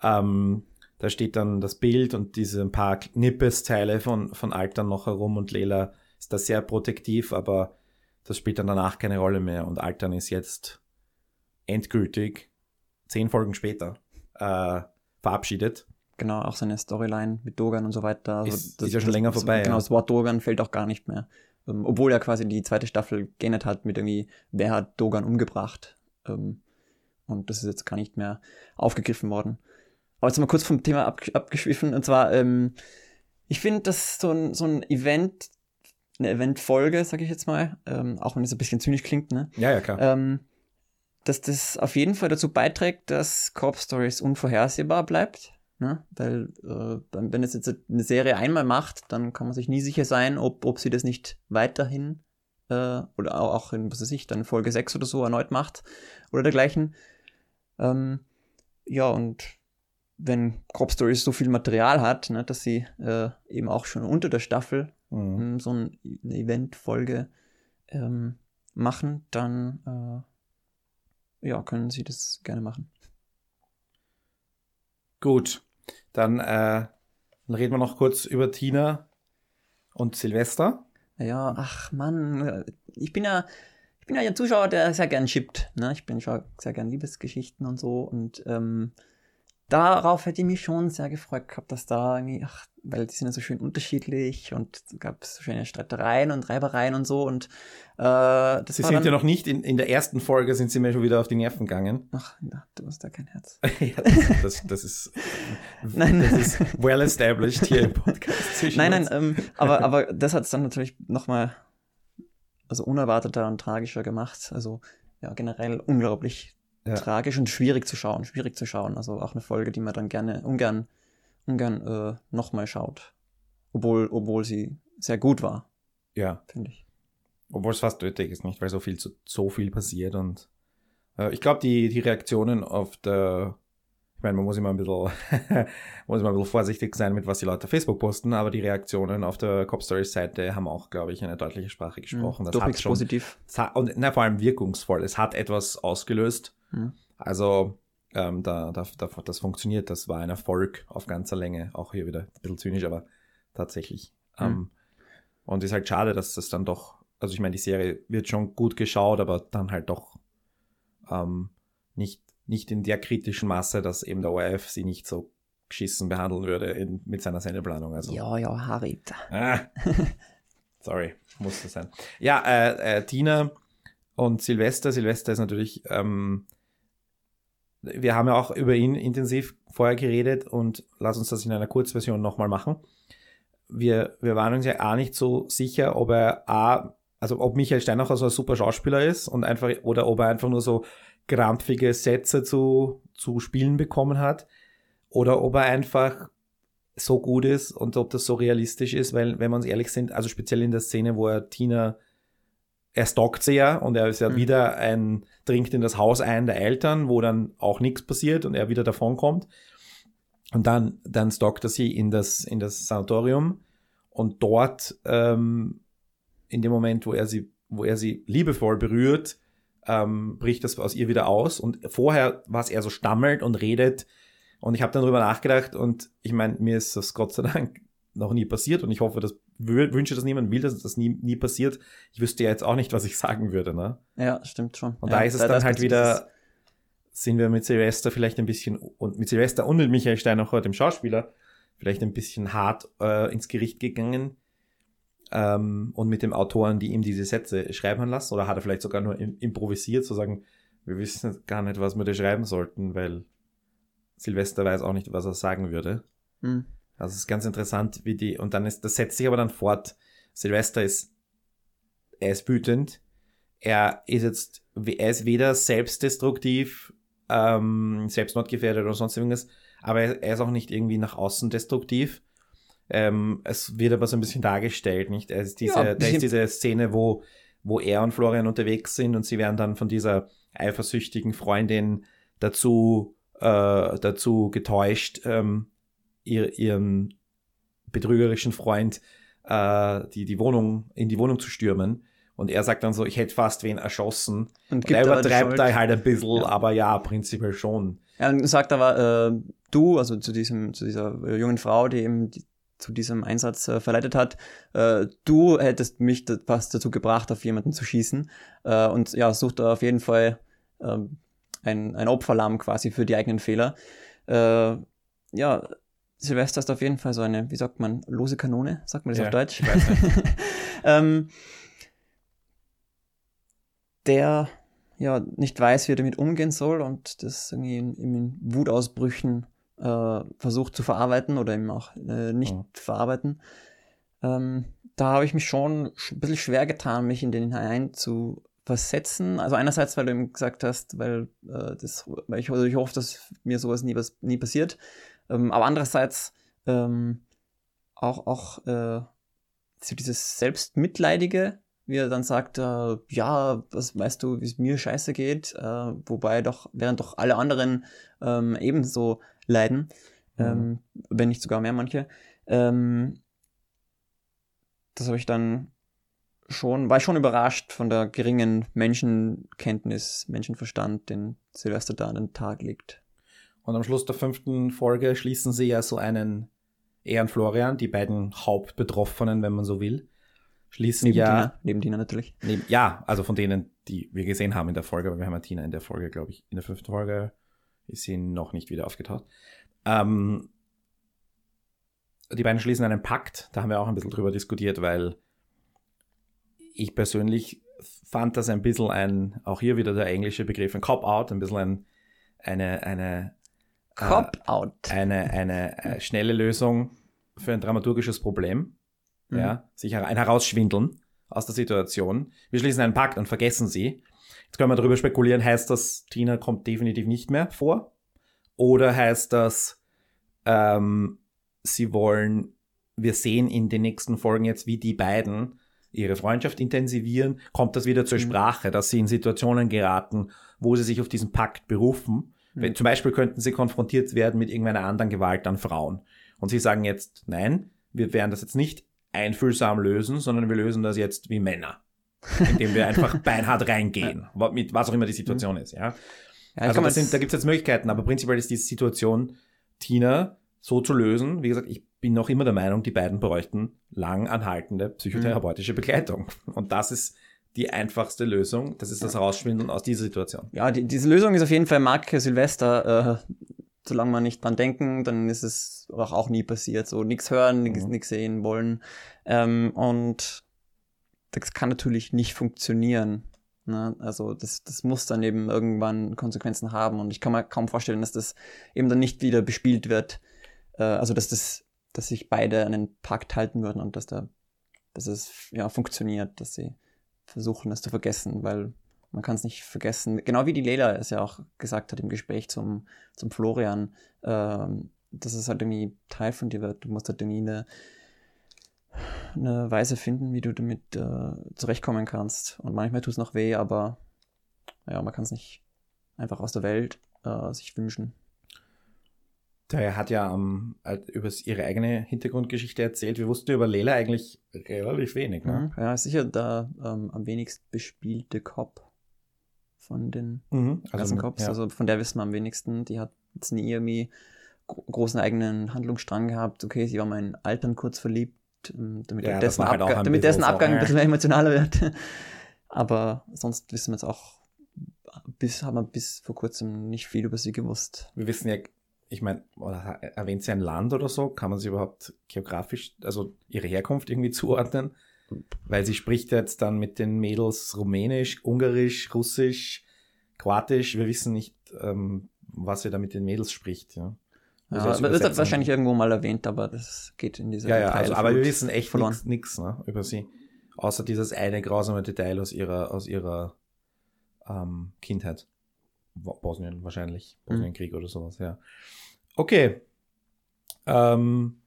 ähm, da steht dann das Bild und diese ein paar Nippes-Teile von, von Altern noch herum und Lela ist da sehr protektiv, aber das spielt dann danach keine Rolle mehr und Altern ist jetzt endgültig zehn Folgen später äh, verabschiedet. Genau, auch seine Storyline mit Dogan und so weiter. Also ist, das, ist ja schon das, länger vorbei. Genau, ja. das Wort Dogan fällt auch gar nicht mehr. Ähm, obwohl er quasi die zweite Staffel geändert hat mit irgendwie, wer hat Dogan umgebracht. Ähm, und das ist jetzt gar nicht mehr aufgegriffen worden. Aber jetzt mal kurz vom Thema ab, abgeschwiffen. Und zwar, ähm, ich finde, dass so ein, so ein Event, eine Eventfolge, sag ich jetzt mal, ähm, auch wenn es ein bisschen zynisch klingt, ne? Ja, ja, klar. Ähm, dass das auf jeden Fall dazu beiträgt, dass Corp Stories unvorhersehbar bleibt. Ne? Weil, äh, wenn es jetzt eine Serie einmal macht, dann kann man sich nie sicher sein, ob, ob sie das nicht weiterhin äh, oder auch in, was weiß ich, dann Folge 6 oder so erneut macht oder dergleichen. Ähm, ja, und wenn Crop Stories so viel Material hat, ne, dass sie äh, eben auch schon unter der Staffel Mhm. ähm, so ein, eine Eventfolge ähm, machen, dann äh, ja, können sie das gerne machen. Gut, dann, äh, dann reden wir noch kurz über Tina und Silvester. Ja, ach Mann, ich bin ja, ich bin ja ein Zuschauer, der sehr gern schippt. Ne? Ich bin schon sehr gern Liebesgeschichten und so. Und ähm, darauf hätte ich mich schon sehr gefreut gehabt, dass da irgendwie, ach, weil die sind ja so schön unterschiedlich und es gab so schöne Streitereien und Reibereien und so. Und äh, das Sie sind ja noch nicht, in, in der ersten Folge sind sie mir schon wieder auf die Nerven gegangen. Ach, na, du hast da kein Herz. [laughs] ja, das, das, ist, [laughs] Nein. das ist well established hier im Podcast. [laughs] Nein, nein, ähm, aber, aber das hat es dann natürlich nochmal also unerwarteter und tragischer gemacht. Also ja, generell unglaublich Ja. tragisch und schwierig zu schauen, schwierig zu schauen. Also auch eine Folge, die man dann gerne, ungern, ungern äh, nochmal schaut. Obwohl, obwohl sie sehr gut war, ja. finde ich. Obwohl es fast nötig ist, nicht, weil so viel, zu, so viel passiert und äh, ich glaube, die, die Reaktionen auf der, ich meine, man muss immer ein bisschen, [laughs] muss immer ein bisschen vorsichtig sein mit was die Leute auf Facebook posten, aber die Reaktionen auf der Cop Stories Seite haben auch, glaube ich, eine deutliche Sprache gesprochen. Das hat schon, positiv. hat, und na, vor allem wirkungsvoll. Es hat etwas ausgelöst. Mhm. Also, ähm, da, da, da, das funktioniert. Das war ein Erfolg auf ganzer Länge. Auch hier wieder ein bisschen zynisch, aber tatsächlich. Mhm. Ähm, und ist halt schade, dass das dann doch, also ich meine, die Serie wird schon gut geschaut, aber dann halt doch ähm, nicht, nicht in der kritischen Masse, dass eben der ORF sie nicht so geschissen behandeln würde in, mit seiner Sendeplanung. Also, Ja, ja, Harit. Ah. [laughs] Sorry, musste sein. Ja, äh, äh, Tina und Silvester. Silvester ist natürlich, ähm, wir haben ja auch über ihn intensiv vorher geredet und lass uns das in einer Kurzversion nochmal machen. Wir, wir waren uns ja auch nicht so sicher, ob er A, also ob Michael Steinacher so ein super Schauspieler ist und einfach, oder ob er einfach nur so krampfige Sätze zu, zu spielen bekommen hat oder ob er einfach so gut ist und ob das so realistisch ist, weil, wenn wir uns ehrlich sind, also speziell in der Szene, wo er Tina, er stalkt sie ja und er ist ja Mhm. wieder ein, dringt in das Haus ein der Eltern, wo dann auch nichts passiert und er wieder davon kommt. Und dann, dann stalkt er sie in das, in das Sanatorium und dort, ähm, in dem Moment, wo er sie, wo er sie liebevoll berührt, ähm, bricht das aus ihr wieder aus. Und vorher, was er so stammelt und redet, und ich habe dann drüber nachgedacht und ich meine, mir ist das Gott sei Dank noch nie passiert und ich hoffe, das wünsche das niemand, will, dass das nie, nie passiert. Ich wüsste ja jetzt auch nicht, was ich sagen würde, ne? Ja, stimmt schon. Und ja, da ist es dann halt wieder, sind wir mit Silvester vielleicht ein bisschen, und mit Silvester und mit Michael Steinacher, dem Schauspieler, vielleicht ein bisschen hart äh, ins Gericht gegangen. Ähm, und mit dem Autoren, die ihm diese Sätze schreiben lassen, oder hat er vielleicht sogar nur im, improvisiert, zu sagen, wir wissen gar nicht, was wir da schreiben sollten, weil Silvester weiß auch nicht, was er sagen würde. Hm. Also es ist ganz interessant, wie die, und dann ist, das setzt sich aber dann fort. Silvester ist, er ist wütend. Er ist jetzt, er ist weder selbstdestruktiv, ähm, selbstmordgefährdet oder sonst irgendwas, aber er, er ist auch nicht irgendwie nach außen destruktiv. Ähm, es wird aber so ein bisschen dargestellt, nicht? Er ist diese, Ja, da ist diese Szene, wo, wo er und Florian unterwegs sind und sie werden dann von dieser eifersüchtigen Freundin dazu, äh, dazu getäuscht, ähm, ihr, ihren betrügerischen Freund äh, die, die Wohnung, in die Wohnung zu stürmen. Und er sagt dann so, ich hätte fast wen erschossen. Und Und er übertreibt da halt ein bisschen, Ja. aber ja, prinzipiell schon. Und sagt aber, äh, du, also zu diesem, zu dieser äh, jungen Frau, die eben die, zu diesem Einsatz äh, verleitet hat, äh, du hättest mich fast dazu gebracht, auf jemanden zu schießen. Äh, und ja, sucht auf jeden Fall ähm, ein, ein Opferlamm quasi für die eigenen Fehler. Äh, ja, Silvester ist auf jeden Fall so eine, wie sagt man, lose Kanone, sagt man das Ja, auf Deutsch? [laughs] ähm, der ja nicht weiß, wie er damit umgehen soll und das irgendwie in, in Wutausbrüchen äh, versucht zu verarbeiten oder eben auch äh, nicht Mhm. verarbeiten. Ähm, da habe ich mich schon sch- ein bisschen schwer getan, mich in den hinein zu versetzen. Also einerseits, weil du eben gesagt hast, weil äh, das, weil ich, also ich hoffe, dass mir sowas nie, was, nie passiert. Ähm, aber andererseits ähm, auch, auch äh, so dieses Selbstmitleidige, wie er dann sagt, äh, ja, was weißt du, wie es mir scheiße geht, äh, wobei doch, während doch alle anderen ähm, ebenso leiden, ähm, wenn nicht sogar mehr manche. Ähm, das habe ich dann schon, war ich schon überrascht von der geringen Menschenkenntnis, Menschenverstand, den Silvester da an den Tag legt. Und am Schluss der fünften Folge schließen sie ja so einen, er und Florian, die beiden Hauptbetroffenen, wenn man so will, schließen Neben ja. Tina, neben Tina natürlich. Neben, ja, also von denen, die wir gesehen haben in der Folge, weil wir haben ja Tina in der Folge, glaube ich, in der fünften Folge ist sie noch nicht wieder aufgetaucht. Ähm, die beiden schließen einen Pakt, da haben wir auch ein bisschen drüber diskutiert, weil ich persönlich fand das ein bisschen ein, auch hier wieder der englische Begriff, ein Cop-Out, ein bisschen ein, eine, eine, Cop-Out. eine, eine äh, schnelle Lösung für ein dramaturgisches Problem. Mhm. Ja, sich ein Herausschwindeln aus der Situation. Wir schließen einen Pakt und vergessen sie. Jetzt können wir darüber spekulieren, heißt das, Tina kommt definitiv nicht mehr vor? Oder heißt das, ähm, sie wollen, wir sehen in den nächsten Folgen jetzt, wie die beiden ihre Freundschaft intensivieren, kommt das wieder zur Mhm. Sprache, dass sie in Situationen geraten, wo sie sich auf diesen Pakt berufen. Mhm. Wenn, zum Beispiel könnten sie konfrontiert werden mit irgendeiner anderen Gewalt an Frauen. Und sie sagen jetzt, nein, wir werden das jetzt nicht einfühlsam lösen, sondern wir lösen das jetzt wie Männer. Indem wir einfach [laughs] beinhart reingehen, mit was auch immer die Situation ist, ja. Ja, Also das sind, da gibt es jetzt Möglichkeiten, aber prinzipiell ist diese Situation, Tina so zu lösen. Wie gesagt, ich bin noch immer der Meinung, die beiden bräuchten lang anhaltende psychotherapeutische Mhm. Begleitung. Und das ist die einfachste Lösung. Das ist das Rausschwindeln aus dieser Situation. Ja, die, diese Lösung ist auf jeden Fall Marke Silvester. Äh, solange man nicht dran denken, dann ist es auch, auch nie passiert. So nichts hören, nichts Mhm. sehen wollen. Ähm, und das kann natürlich nicht funktionieren. Ne? Also das, das muss dann eben irgendwann Konsequenzen haben. Und ich kann mir kaum vorstellen, dass das eben dann nicht wieder bespielt wird. Äh, also dass das, dass sich beide an den Pakt halten würden und dass da, dass es ja funktioniert, dass sie versuchen, es zu vergessen, weil man kann es nicht vergessen. Genau wie die Lela es ja auch gesagt hat im Gespräch zum, zum Florian, ähm, dass es halt irgendwie Teil von dir wird. Du musst halt irgendwie eine, eine Weise finden, wie du damit äh, zurechtkommen kannst. Und manchmal tut es noch weh, aber ja, man kann es nicht einfach aus der Welt äh, sich wünschen. Der hat ja ähm, halt über ihre eigene Hintergrundgeschichte erzählt. Wir wussten über Lela eigentlich relativ wenig. Ne? Mhm. Ja, sicher der ähm, am wenigst bespielte Cop von den Mhm. ganzen Cops. ja. Also von der wissen wir am wenigsten. Die hat jetzt nie irgendwie gro großen eigenen Handlungsstrang gehabt. Okay, sie war mal in Altern kurz verliebt, ähm, damit Ja, der das dessen, halt Abga damit dessen Abgang ein bisschen emotionaler wird. [laughs] Aber sonst wissen wir jetzt auch, bis haben wir bis vor kurzem nicht viel über sie gewusst. Wir wissen ja, ich meine, erwähnt sie ein Land oder so? Kann man sie überhaupt geografisch, also ihre Herkunft irgendwie [laughs] zuordnen? Weil sie spricht jetzt dann mit den Mädels Rumänisch, Ungarisch, Russisch, Kroatisch. Wir wissen nicht, ähm, was sie da mit den Mädels spricht. Ja, Ja, Also als wird wahrscheinlich irgendwo mal erwähnt, aber das geht in diese ja, ja also, aber wir wissen echt verloren. nichts ne, über sie. Außer dieses eine grausame Detail aus ihrer, aus ihrer ähm, Kindheit. Bosnien wahrscheinlich. Mhm. Bosnienkrieg oder sowas, ja. Okay. Ähm,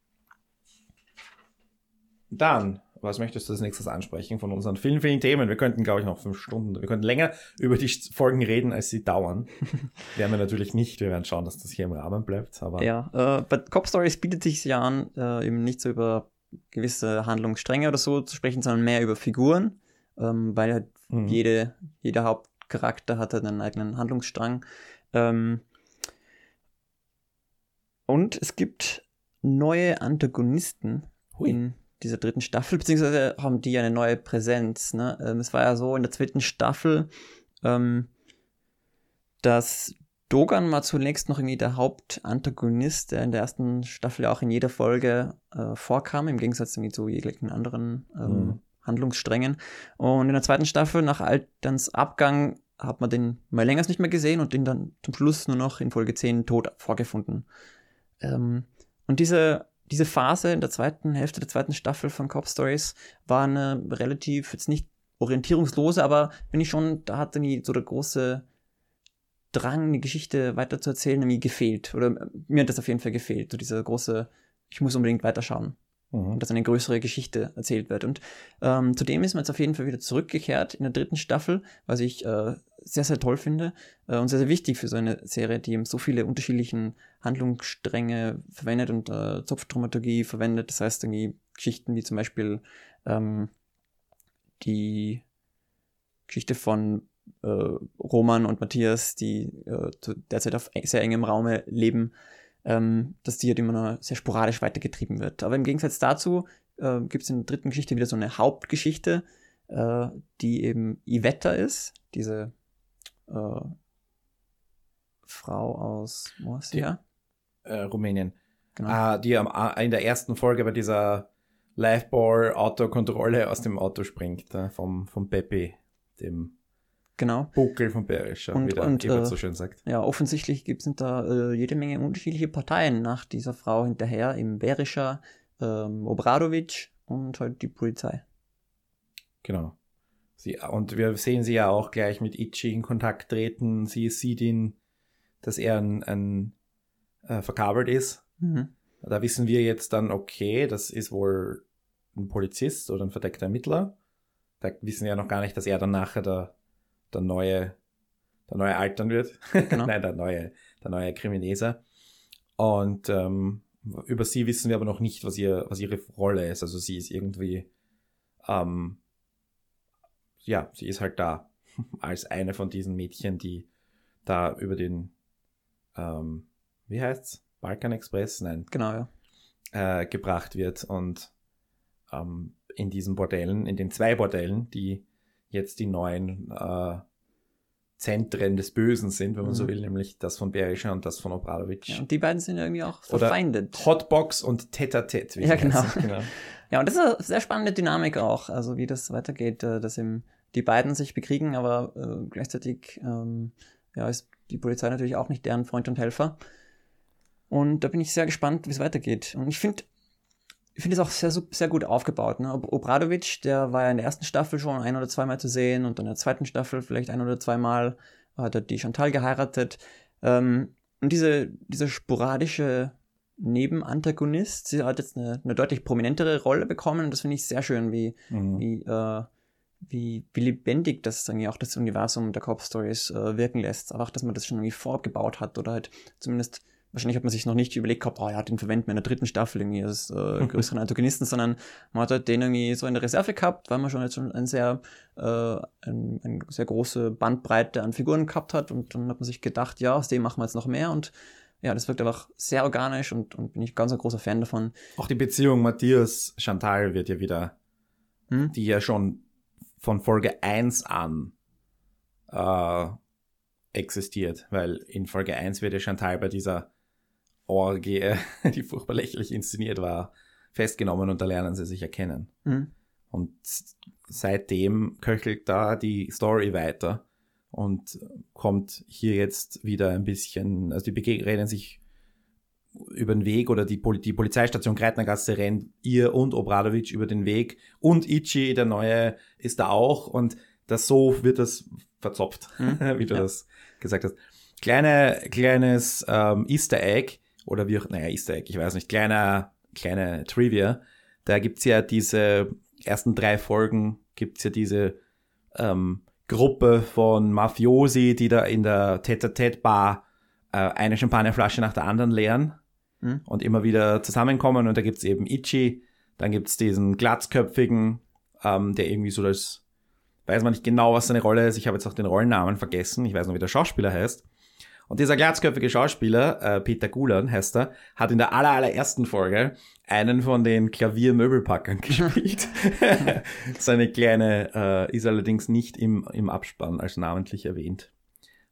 dann, was möchtest du als nächstes ansprechen von unseren vielen, vielen Themen? Wir könnten, glaube ich, noch fünf Stunden, wir könnten länger über die Folgen reden, als sie dauern. [laughs] Werden wir natürlich nicht. Wir werden schauen, dass das hier im Rahmen bleibt. Aber Ja, äh, bei Cop Stories bietet sich ja an, äh, eben nicht so über gewisse Handlungsstränge oder so zu sprechen, sondern mehr über Figuren, ähm, weil halt Mhm. jede, jeder Hauptcharakter hat halt einen eigenen Handlungsstrang. Ähm, und es gibt neue Antagonisten Hui. in dieser dritten Staffel, beziehungsweise haben die eine neue Präsenz. Ne? Ähm, es war ja so in der zweiten Staffel, ähm, dass Dogan war zunächst noch irgendwie der Hauptantagonist, der in der ersten Staffel ja auch in jeder Folge äh, vorkam, im Gegensatz irgendwie zu jeglichen anderen ähm, Mhm. Handlungssträngen. Und in der zweiten Staffel, nach Alterns Abgang, hat man den mal länger nicht mehr gesehen und den dann zum Schluss nur noch in Folge 10 tot vorgefunden. Ähm, und diese, diese Phase in der zweiten Hälfte der zweiten Staffel von Cop Stories war eine relativ, jetzt nicht orientierungslose, aber bin ich schon, da hat irgendwie so der große Drang, die Geschichte weiter zu erzählen, irgendwie gefehlt. Oder äh, mir hat das auf jeden Fall gefehlt. So dieser große, ich muss unbedingt weiterschauen. Mhm. und dass eine größere Geschichte erzählt wird. Und ähm, zudem ist man jetzt auf jeden Fall wieder zurückgekehrt in der dritten Staffel, was ich äh, sehr, sehr toll finde äh, und sehr, sehr wichtig für so eine Serie, die eben so viele unterschiedlichen Handlungsstränge verwendet und äh, Zopfdramaturgie verwendet. Das heißt, irgendwie Geschichten wie zum Beispiel ähm, die Geschichte von äh, Roman und Matthias, die äh, derzeit auf sehr engem Raume leben, ähm, dass die halt immer nur sehr sporadisch weitergetrieben wird. Aber im Gegensatz dazu äh, gibt es in der dritten Geschichte wieder so eine Hauptgeschichte, äh, die eben Ivetta ist, diese äh, Frau aus, her? Äh, Rumänien. Genau. Ah, die am, in der ersten Folge bei dieser Liveball-Autokontrolle aus dem Auto springt, äh, vom, vom Pepe, dem Genau. Buckel von Berischer, Und- wie der und, äh, so schön sagt. Ja, offensichtlich gibt es da äh, jede Menge unterschiedliche Parteien nach dieser Frau hinterher, im Berischer, ähm, Obradovic und halt die Polizei. Genau. Sie, und wir sehen sie ja auch gleich mit Ichi in Kontakt treten. Sie sieht ihn, dass er ein, ein äh, verkabelt ist. Mhm. Da wissen wir jetzt dann, okay, das ist wohl ein Polizist oder ein verdeckter Ermittler. Da wissen wir ja noch gar nicht, dass er dann nachher der, der neue, der neue altern wird. [laughs] Genau. Nein, der neue, der neue Krimineser. Und ähm, über sie wissen wir aber noch nicht, was, ihr, was ihre Rolle ist. Also sie ist irgendwie, ähm, ja, sie ist halt da [laughs] als eine von diesen Mädchen, die da über den, ähm, wie heißt's? Balkan Express? Nein, Genau, ja. äh, gebracht wird und ähm, in diesen Bordellen, in den zwei Bordellen, die jetzt die neuen äh, Zentren des Bösen sind, wenn man so Mhm. will, nämlich das von Berischer und das von Obradovic. ja. Und die beiden sind irgendwie auch Oder verfeindet. Hotbox und Tete-a-Tete. wie Ja, genau. genau. [laughs] Ja, und das ist eine sehr spannende Dynamik auch, also wie das weitergeht, äh, dass eben die beiden sich bekriegen, aber äh, gleichzeitig ähm, ja, ist die Polizei natürlich auch nicht deren Freund und Helfer. Und da bin ich sehr gespannt, wie es weitergeht. Und ich finde ich finde es auch sehr, sehr gut aufgebaut. Ne? Ob- Obradovic, der war ja in der ersten Staffel schon ein oder zweimal zu sehen und in der zweiten Staffel vielleicht ein oder zweimal hat er die Chantal geheiratet. Ähm, und diese, dieser sporadische Nebenantagonist, sie hat jetzt eine, eine deutlich prominentere Rolle bekommen und das finde ich sehr schön, wie, Mhm. wie, äh, wie, wie lebendig das irgendwie auch das Universum der Cop Stories äh, wirken lässt. Aber auch, dass man das schon irgendwie vorgebaut hat oder halt zumindest, wahrscheinlich hat man sich noch nicht überlegt gehabt, oh ja, den verwenden wir in der dritten Staffel irgendwie als äh, [laughs] größeren Antagonisten, sondern man hat halt den irgendwie so in der Reserve gehabt, weil man schon jetzt schon ein sehr, äh, ein, eine sehr große Bandbreite an Figuren gehabt hat und dann hat man sich gedacht, ja, aus dem machen wir jetzt noch mehr und ja, das wirkt einfach sehr organisch und, und bin ich ganz ein großer Fan davon. Auch die Beziehung Matthias-Chantal wird ja wieder, Hm? die ja schon von Folge 1 an äh, existiert, weil in Folge 1 wird ja Chantal bei dieser Orgie, [laughs] die furchtbar lächerlich inszeniert war, festgenommen und da lernen sie sich erkennen. Hm? Und seitdem köchelt da die Story weiter und kommt hier jetzt wieder ein bisschen, also die begegnen reden sich über den Weg oder die, Poli die Polizeistation Greitnergasse rennt ihr und Obradovic über den Weg und Ichi, der Neue, ist da auch und das so wird das verzopft, Hm? [laughs] wie du Ja. das gesagt hast. Kleine, kleines ähm, Easter Egg oder wie auch, naja, Easter Egg, ich weiß nicht, kleiner, kleine Trivia. Da gibt's ja diese ersten drei Folgen, gibt's ja diese ähm, Gruppe von Mafiosi, die da in der Tete-a-Tete-Bar äh, eine Champagnerflasche nach der anderen leeren Hm? und immer wieder zusammenkommen. Und da gibt's eben Ichi, dann gibt's diesen glatzköpfigen, ähm, der irgendwie so das, weiß man nicht genau, was seine Rolle ist. Ich habe jetzt auch den Rollennamen vergessen. Ich weiß noch, wie der Schauspieler heißt. Und dieser glatzköpfige Schauspieler, äh, Peter Gulan heißt er, hat in der aller, allerersten Folge einen von den Klaviermöbelpackern [laughs] gespielt. [laughs] Seine kleine äh, ist allerdings nicht im, im Abspann als namentlich erwähnt,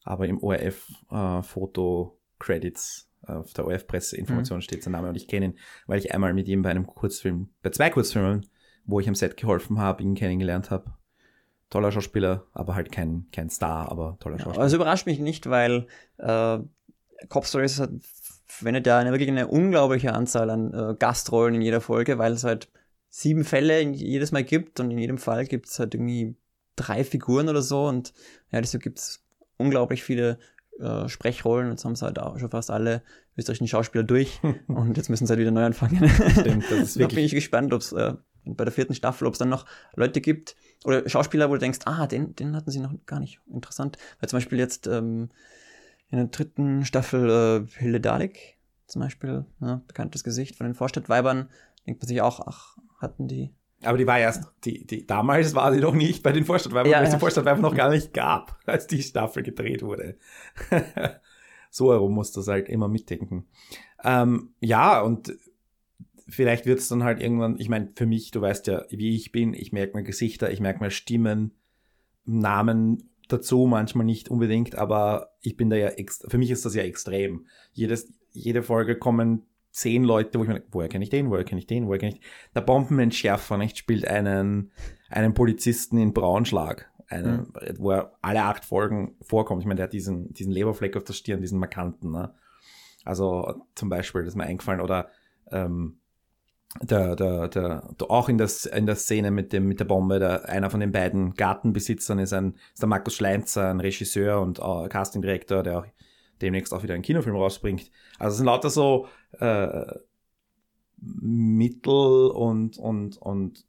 aber im ORF-Foto-Credits äh, auf der ORF-Presseinformation steht sein Name und ich kenne ihn, weil ich einmal mit ihm bei einem Kurzfilm, bei zwei Kurzfilmen, wo ich am Set geholfen habe, ihn kennengelernt habe. Toller Schauspieler, aber halt kein, kein Star, aber toller Ja, Schauspieler. also überrascht mich nicht, weil äh, Cop Stories hat, verwendet ja eine, wirklich eine unglaubliche Anzahl an äh, Gastrollen in jeder Folge, weil es halt sieben Fälle jedes Mal gibt und in jedem Fall gibt es halt irgendwie drei Figuren oder so und ja, deshalb gibt es unglaublich viele äh, Sprechrollen und das haben sie halt auch schon fast alle österreichischen Schauspieler durch [laughs] und jetzt müssen sie halt wieder neu anfangen. Stimmt, das ist [laughs] da bin wirklich. ich gespannt, ob es äh, bei der vierten Staffel, ob es dann noch Leute gibt oder Schauspieler, wo du denkst, ah, den, den hatten sie noch gar nicht interessant. Weil zum Beispiel jetzt ähm, in der dritten Staffel äh, Hilde Dalek zum Beispiel, ne, bekanntes Gesicht von den Vorstadtweibern, denkt man sich auch, ach, hatten die. Aber die war erst, die, die, damals war sie noch nicht bei den Vorstadtweibern, Ja, weil es ja. die Vorstadtweiber noch gar nicht gab, [laughs] als die Staffel gedreht wurde. [laughs] so herum muss das halt immer mitdenken. Ähm, ja, und vielleicht wird es dann halt irgendwann, ich meine, für mich, du weißt ja, wie ich bin, ich merke mir Gesichter, ich merke mir Stimmen, Namen dazu, manchmal nicht unbedingt, aber ich bin da ja, für mich ist das ja extrem. Jedes, jede Folge kommen zehn Leute, wo ich mir woher kenne ich den, woher kenne ich den, woher kenne ich Der Bombenentschärfer, nicht, spielt einen, einen Polizisten in Braunschlag, einen, wo er alle acht Folgen vorkommt. Ich meine, der hat diesen, diesen Leberfleck auf der Stirn, diesen markanten, ne? Also zum Beispiel, das ist mir eingefallen, oder ähm, der, der, der, auch in der, in der Szene mit, dem, mit der Bombe, der, einer von den beiden Gartenbesitzern ist, ein, ist der Markus Schleinzer, ein Regisseur und äh, Castingdirektor, der auch demnächst auch wieder einen Kinofilm rausbringt. Also es sind lauter so äh, Mittel und, und, und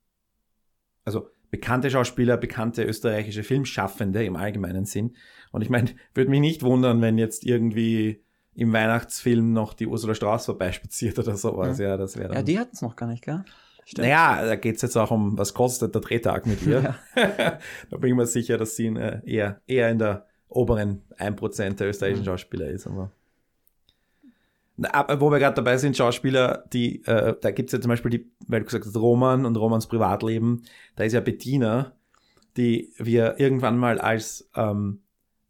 also bekannte Schauspieler, bekannte österreichische Filmschaffende im allgemeinen Sinn. Und ich meine, [laughs] würde mich nicht wundern, wenn jetzt irgendwie im Weihnachtsfilm noch die Ursula Strauß vorbeispaziert oder sowas. Ja, das wäre. Ja, die hatten es noch gar nicht, gell? Stimmt. Naja, da geht's jetzt auch um, was kostet der Drehtag mit ihr. [laughs] [laughs] da bin ich mir sicher, dass sie in, äh, eher, eher in der oberen 1% der österreichischen Mhm. Schauspieler ist. Aber Na, aber wo wir gerade dabei sind, Schauspieler, die, äh, da gibt's ja zum Beispiel die, weil du gesagt hast, Roman und Romans Privatleben, da ist ja Bettina, die wir irgendwann mal als, ähm,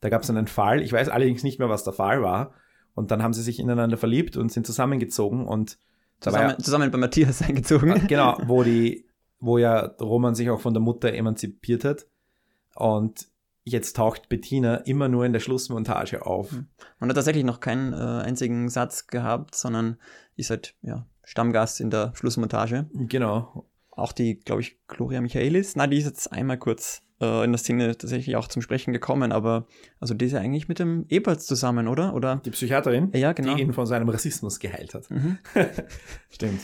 da gab's einen Fall, ich weiß allerdings nicht mehr, was der Fall war, und dann haben sie sich ineinander verliebt und sind zusammengezogen und da war ja- Zusammen, zusammen bei Matthias [laughs] eingezogen. genau, wo die, wo ja Roman sich auch von der Mutter emanzipiert hat. Und jetzt taucht Bettina immer nur in der Schlussmontage auf. Man hat tatsächlich noch keinen äh, einzigen Satz gehabt, sondern ist halt ja, Stammgast in der Schlussmontage. Genau. Auch die, glaube ich, Gloria Michaelis, na, die ist jetzt einmal kurz äh, in der Szene tatsächlich auch zum Sprechen gekommen, aber also die ist ja eigentlich mit dem Eberts zusammen, oder? Oder Die Psychiaterin, ja, genau. die ihn von seinem Rassismus geheilt hat. Mhm. [laughs] Stimmt.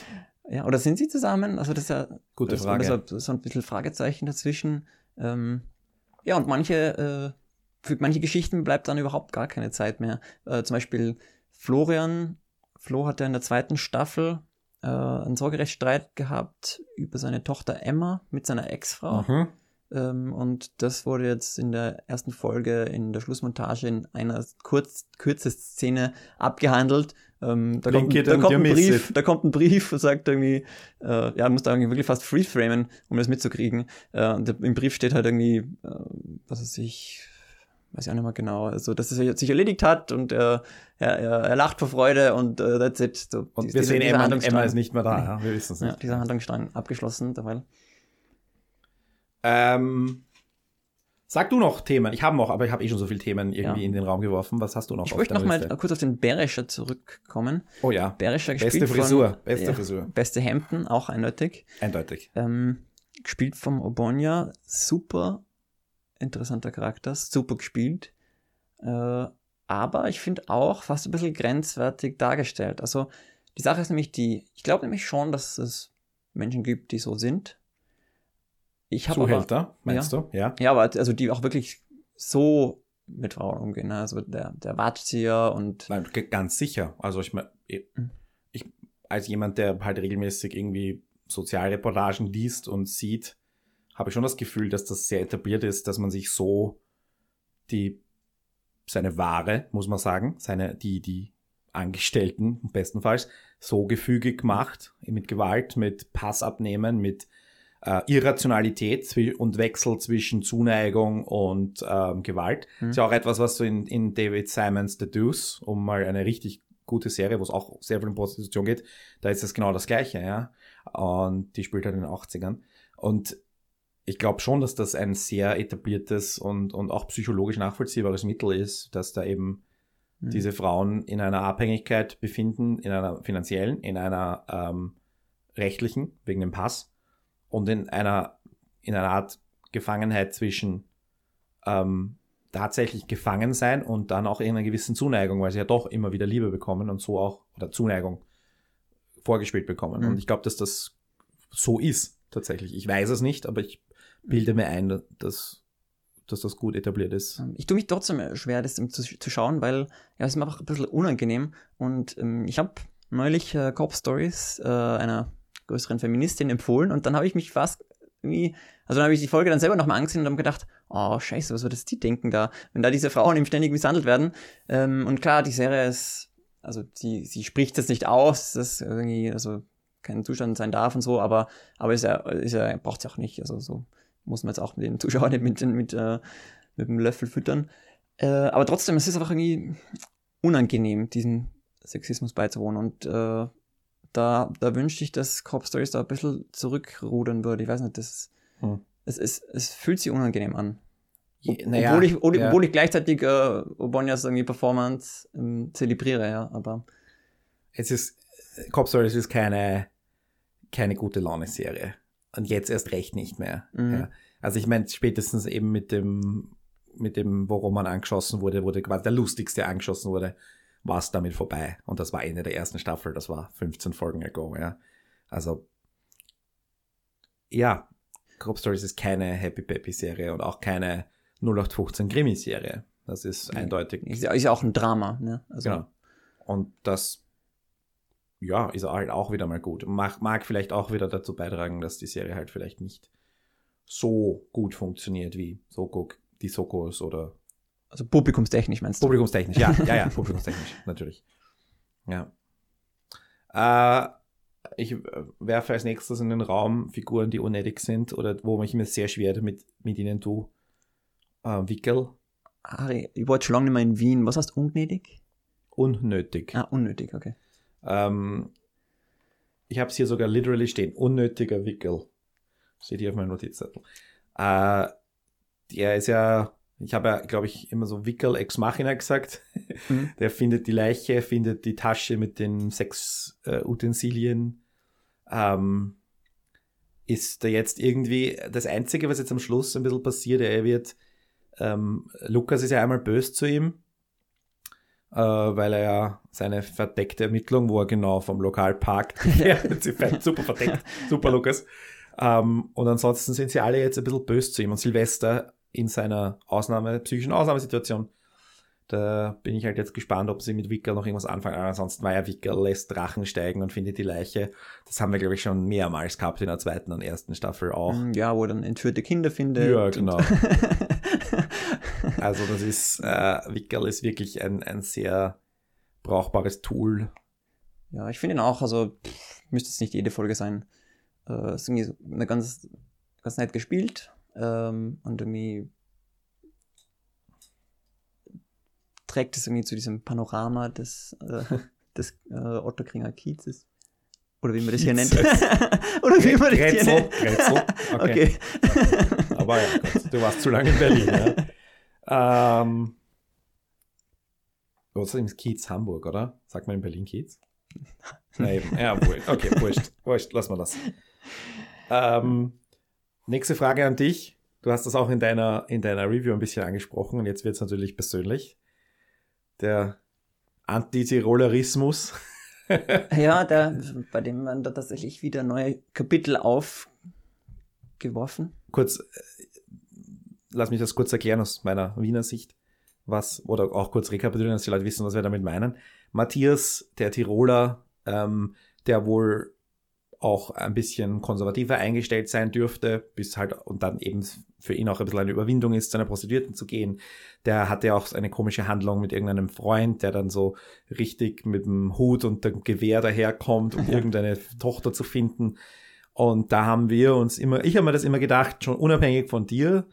Ja, oder sind sie zusammen? Also das ist ja Gute das, Frage. So- so ein bisschen Fragezeichen dazwischen. Ähm, ja, und manche, äh, für manche Geschichten bleibt dann überhaupt gar keine Zeit mehr. Äh, zum Beispiel Florian, Flo hat ja in der zweiten Staffel äh, einen Sorgerechtsstreit gehabt über seine Tochter Emma mit seiner Ex-Frau. Mhm. Ähm, und das wurde jetzt in der ersten Folge in der Schlussmontage in einer kurz, Kürzeszene abgehandelt. Ähm, da, kommt, da, kommt ein Brief, da kommt ein Brief und sagt irgendwie, äh, ja, muss da irgendwie wirklich fast freeze-framen, um das mitzukriegen. Äh, und im Brief steht halt irgendwie, äh, was weiß ich, weiß ich auch nicht mehr genau, also dass es sich erledigt hat und äh, er, er, er lacht vor Freude und äh, that's it. So, Und die- wir sehen Emma, Handlungsstrang- Emma ist nicht mehr da. Ja, wir wissen es Ja, nicht. dieser Handlungsstrang abgeschlossen, derweil. Ähm, sag du noch Themen. Ich habe noch, aber ich habe eh schon so viele Themen irgendwie Ja. in den Raum geworfen. Was hast du noch Ich möchte noch mal Liste? kurz auf den Berescher zurückkommen. Oh ja, Berescher gespielt beste Frisur. von, Beste ja, Frisur. Beste Hemden, auch eindeutig. Eindeutig. Ähm, gespielt vom Obonia, super interessanter Charakter, super gespielt. Äh, aber ich finde auch fast ein bisschen grenzwertig dargestellt. Also die Sache ist nämlich die, ich glaube nämlich schon, dass es Menschen gibt, die so sind. Ich habe aber, Zuhälter, meinst du? Ja. ja, aber also die auch wirklich so mit Frauen umgehen. ne? Also der, der Watschzieher und Nein, ganz sicher. Also ich meine, ich, Mhm. ich als jemand, der halt regelmäßig irgendwie Sozialreportagen liest und sieht, habe ich schon das Gefühl, dass das sehr etabliert ist, dass man sich so die seine Ware, muss man sagen, seine die die Angestellten bestenfalls so gefügig macht mit Gewalt, mit Passabnehmen, mit äh, Irrationalität und Wechsel zwischen Zuneigung und ähm, Gewalt. Mhm. Ist ja auch etwas, was du in, in David Simons The Deuce, um mal eine richtig gute Serie, wo es auch sehr viel um Prostitution geht, da ist es genau das Gleiche, ja. Und die spielt halt in den 80ern. Und ich glaube schon, dass das ein sehr etabliertes und, und auch psychologisch nachvollziehbares Mittel ist, dass da eben Mhm. diese Frauen in einer Abhängigkeit befinden, in einer finanziellen, in einer ähm, rechtlichen, wegen dem Pass, und in einer, in einer Art Gefangenheit zwischen ähm, tatsächlich gefangen sein und dann auch in einer gewissen Zuneigung, weil sie ja doch immer wieder Liebe bekommen und so auch, oder Zuneigung vorgespielt bekommen. Mhm. Und ich glaube, dass das so ist, tatsächlich. Ich weiß es nicht, aber ich bilde mir ein, dass, dass das gut etabliert ist. Ähm, Ich tue mich trotzdem schwer, das zu, zu schauen, weil ja, es ist mir einfach ein bisschen unangenehm. Und ähm, ich habe neulich äh, Cop Stories äh, einer größeren Feministin empfohlen und dann habe ich mich fast irgendwie, also dann habe ich die Folge dann selber nochmal angesehen und habe gedacht, oh scheiße, was wird das die denken da, wenn da diese Frauen eben ständig misshandelt werden. Ähm, und klar, die Serie ist, also sie, sie spricht es nicht aus, dass irgendwie, also kein Zustand sein darf und so, aber, aber ist ja, ist ja, braucht es auch nicht. Also so muss man jetzt auch mit den Zuschauern nicht mit, mit, äh, mit dem Löffel füttern. Äh, aber trotzdem, es ist einfach irgendwie unangenehm, diesen Sexismus beizuwohnen. Und äh, da, da wünschte ich, dass Cop Stories da ein bisschen zurückrudern würde. Ich weiß nicht, das, Hm. es, es, es fühlt sich unangenehm an. Ob, Naja, obwohl, ich, ja. obwohl ich gleichzeitig äh, Obonias irgendwie Performance ähm, zelebriere, ja. Aber es ist, Cop Stories ist keine, keine gute Laune-Serie. Und jetzt erst recht nicht mehr. Mhm. Ja. Also ich meine, spätestens eben mit dem, mit dem, worum man angeschossen wurde, wurde quasi der lustigste angeschossen wurde, war es damit vorbei. Und das war Ende der ersten Staffel, das war 15 Folgen ago, ja. Also, ja, Cop Stories ist keine Happy Peppy Serie und auch keine 0815 Krimi-Serie. Das ist eindeutig. ist ist ja auch ein Drama, ne? Also, Genau. Und das, ja, ist halt auch wieder mal gut. Mag, mag vielleicht auch wieder dazu beitragen, dass die Serie halt vielleicht nicht so gut funktioniert wie Soko, die Sokos oder also publikumstechnisch meinst du? publikumstechnisch. Ja, ja, ja, [laughs] publikumstechnisch, natürlich. Ja. Äh, ich äh, werfe als nächstes in den Raum Figuren, die unnötig sind oder wo ich mir sehr schwer damit mit ihnen tue. Äh, Wickel, Harry, ich war schon lange nicht mehr in Wien. Was heißt ungnädig? unnötig. Ah, unnötig, okay. Ähm, ich habe es hier sogar literally stehen. Unnötiger Wickel. Steht hier auf meinem Notizzettel. Äh, der ist ja, ich habe ja, glaube ich, immer so Wickel ex machina gesagt. [laughs] Mhm. Der findet die Leiche, findet die Tasche mit den sechs äh, Utensilien. Ähm, ist da jetzt irgendwie das Einzige, was jetzt am Schluss ein bisschen passiert, er wird, ähm, Lukas ist ja einmal böse zu ihm, äh, weil er ja seine verdeckte Ermittlung, wo er genau vom Lokalpark, [laughs] ja, [laughs] sie fährt super verdeckt, super Lukas. Ähm, und ansonsten sind sie alle jetzt ein bisschen böse zu ihm und Silvester in seiner Ausnahme, psychischen Ausnahmesituation. Da bin ich halt jetzt gespannt, ob sie mit Wickel noch irgendwas anfangen. Aber ansonsten war ja Wickel lässt Drachen steigen und findet die Leiche. Das haben wir, glaube ich, schon mehrmals gehabt in der zweiten und ersten Staffel auch. Mm, Ja, wo er dann entführte Kinder findet. Ja, genau. [laughs] Also das ist, äh, Wickel ist wirklich ein, ein sehr brauchbares Tool. Ja, ich finde ihn auch, also pff, müsste es nicht jede Folge sein. Äh, ist irgendwie so eine ganz, ganz nett gespielt ähm, und irgendwie trägt es irgendwie zu diesem Panorama des, äh, [laughs] des äh, Otterkringer Kiezes. Oder wie man das hier nennt. [laughs] Oder wie man das hier Grätzl, nennt. Grätzl, [laughs] okay. Okay. Aber ja, du warst zu lange in Berlin. Ja. Ähm, außerdem ist Kiez Hamburg, oder? Sagt man in Berlin Kiez? Nein. Ja, wurscht. Okay, wurscht. Wurscht, lass mal das. Ähm, nächste Frage an dich. Du hast das auch in deiner, in deiner Review ein bisschen angesprochen und jetzt wird es natürlich persönlich. Der Antitirolerismus. [laughs] ja, der, bei dem werden da tatsächlich wieder neue Kapitel aufgeworfen. kurz, äh, lass mich das kurz erklären aus meiner Wiener Sicht, was, oder auch kurz rekapitulieren, dass die Leute wissen, was wir damit meinen. Matthias, der Tiroler, ähm, der wohl auch ein bisschen konservativer eingestellt sein dürfte, bis halt, und dann eben für ihn auch ein bisschen eine Überwindung ist, zu einer Prostituierten zu gehen. Der hatte auch eine komische Handlung mit irgendeinem Freund, der dann so richtig mit dem Hut und dem Gewehr daherkommt, um irgendeine Tochter zu finden. Und da haben wir uns immer, ich habe mir das immer gedacht, schon unabhängig von dir.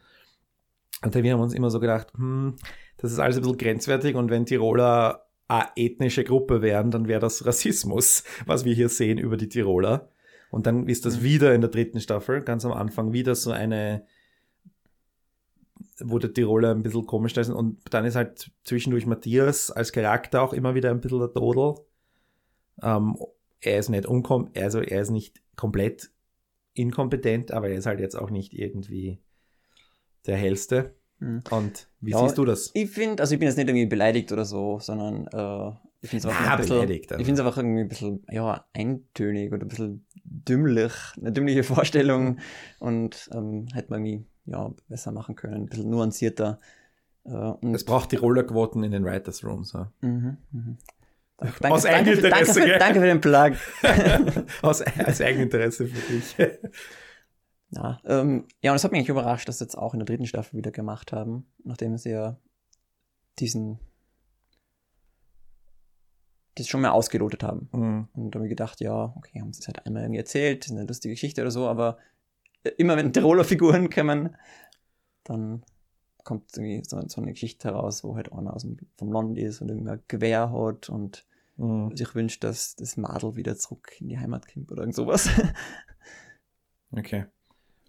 Und wir haben uns immer so gedacht, hm, das ist alles ein bisschen grenzwertig und wenn Tiroler eine ethnische Gruppe wären, dann wäre das Rassismus, was wir hier sehen über die Tiroler. Und dann ist das wieder in der dritten Staffel, ganz am Anfang, wieder so eine, wo der Tiroler ein bisschen komisch ist. Und dann ist halt zwischendurch Matthias als Charakter auch immer wieder ein bisschen der Todel. Ähm, er ist nicht unkom also er ist nicht komplett inkompetent, aber er ist halt jetzt auch nicht irgendwie der hellste. Mhm. Und wie Ja, siehst du das? Ich finde, also ich bin jetzt nicht irgendwie beleidigt oder so, sondern äh, ich finde es einfach, ein also. einfach irgendwie ein bisschen ja, eintönig oder ein bisschen dümmlich, eine dümmliche [laughs] Vorstellung und ähm, hätte man irgendwie ja, besser machen können, ein bisschen nuancierter. Äh, Es braucht die Rollerquoten in den Writers Rooms. Ja. mhm, mhm. Danke, Aus danke, für, danke, Eigeninteresse, für, danke für den Plug. [laughs] Aus, als Eigeninteresse für dich. [laughs] Ja, ähm, ja, und es hat mich eigentlich überrascht, dass sie jetzt auch in der dritten Staffel wieder gemacht haben, nachdem sie ja diesen das schon mal ausgelotet haben. Mhm. Und da habe ich gedacht, ja, okay, haben sie es halt einmal irgendwie erzählt, ist eine lustige Geschichte oder so, aber äh, immer wenn Tiroler Figuren [laughs] kommen, dann kommt irgendwie so, so eine Geschichte heraus, wo halt einer aus dem, vom Land ist und irgendein Gewehr hat und Mhm. sich wünscht, dass das Madel wieder zurück in die Heimat kommt oder irgend sowas. [laughs] Okay.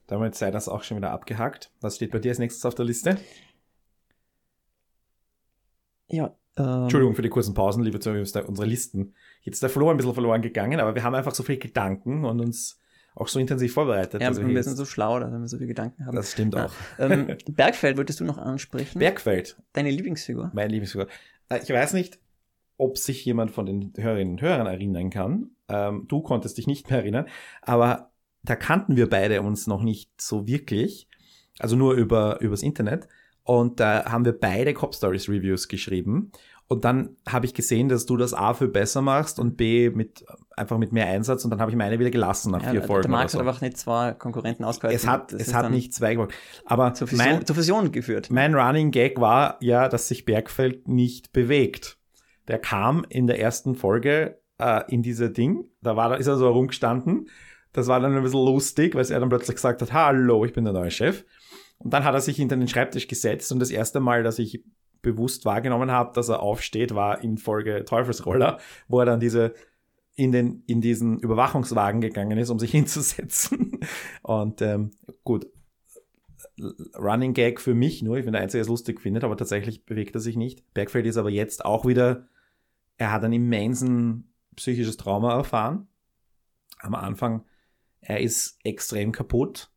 Damit sei das auch schon wieder abgehakt. Was steht bei dir als nächstes auf der Liste? ja, ähm, Entschuldigung für die kurzen Pausen, liebe Zuhörer, unsere Listen. Jetzt ist der Flow ein bisschen verloren gegangen, aber wir haben einfach so viele Gedanken und uns auch so intensiv vorbereitet. Ja, dass wir sind so schlau, dass wir so viele Gedanken haben. das stimmt Ja. auch. ähm, [laughs] Bergfeld wolltest du noch ansprechen? Bergfeld, Deine Lieblingsfigur? mein Lieblingsfigur. Äh, Ich weiß nicht, ob sich jemand von den Hörerinnen und Hörern erinnern kann. Ähm, du konntest dich nicht mehr erinnern, aber da kannten wir beide uns noch nicht so wirklich. Also nur über, übers Internet. Und da haben wir beide Cop Stories Reviews geschrieben. Und dann habe ich gesehen, dass du das A für besser machst und B mit einfach mit mehr Einsatz. Und dann habe ich meine wieder gelassen nach Ja, vier der Folgen. Oder hat so. einfach nicht zwei Konkurrenten ausgehalten. Es hat, Das es hat nicht zwei gewollt. Aber zur Fusion, mein, zur Fusion geführt. mein Running Gag war ja, dass sich Bergfeld nicht bewegt. Der kam in der ersten Folge äh, in diese Ding, da war, ist er so herumgestanden. Das war dann ein bisschen lustig, weil er dann plötzlich gesagt hat, hallo, ich bin der neue Chef. Und dann hat er sich hinter den Schreibtisch gesetzt und das erste Mal, dass ich bewusst wahrgenommen habe, dass er aufsteht, war in Folge Teufelsroller, wo er dann diese in, den, in diesen Überwachungswagen gegangen ist, um sich [laughs] hinzusetzen. Und ähm, gut, Running Gag für mich nur. Ich bin der Einzige, der es lustig findet, aber tatsächlich bewegt er sich nicht. Bergfeld ist aber jetzt auch wieder, er hat ein immensen psychisches Trauma erfahren. Am Anfang, er ist extrem kaputt.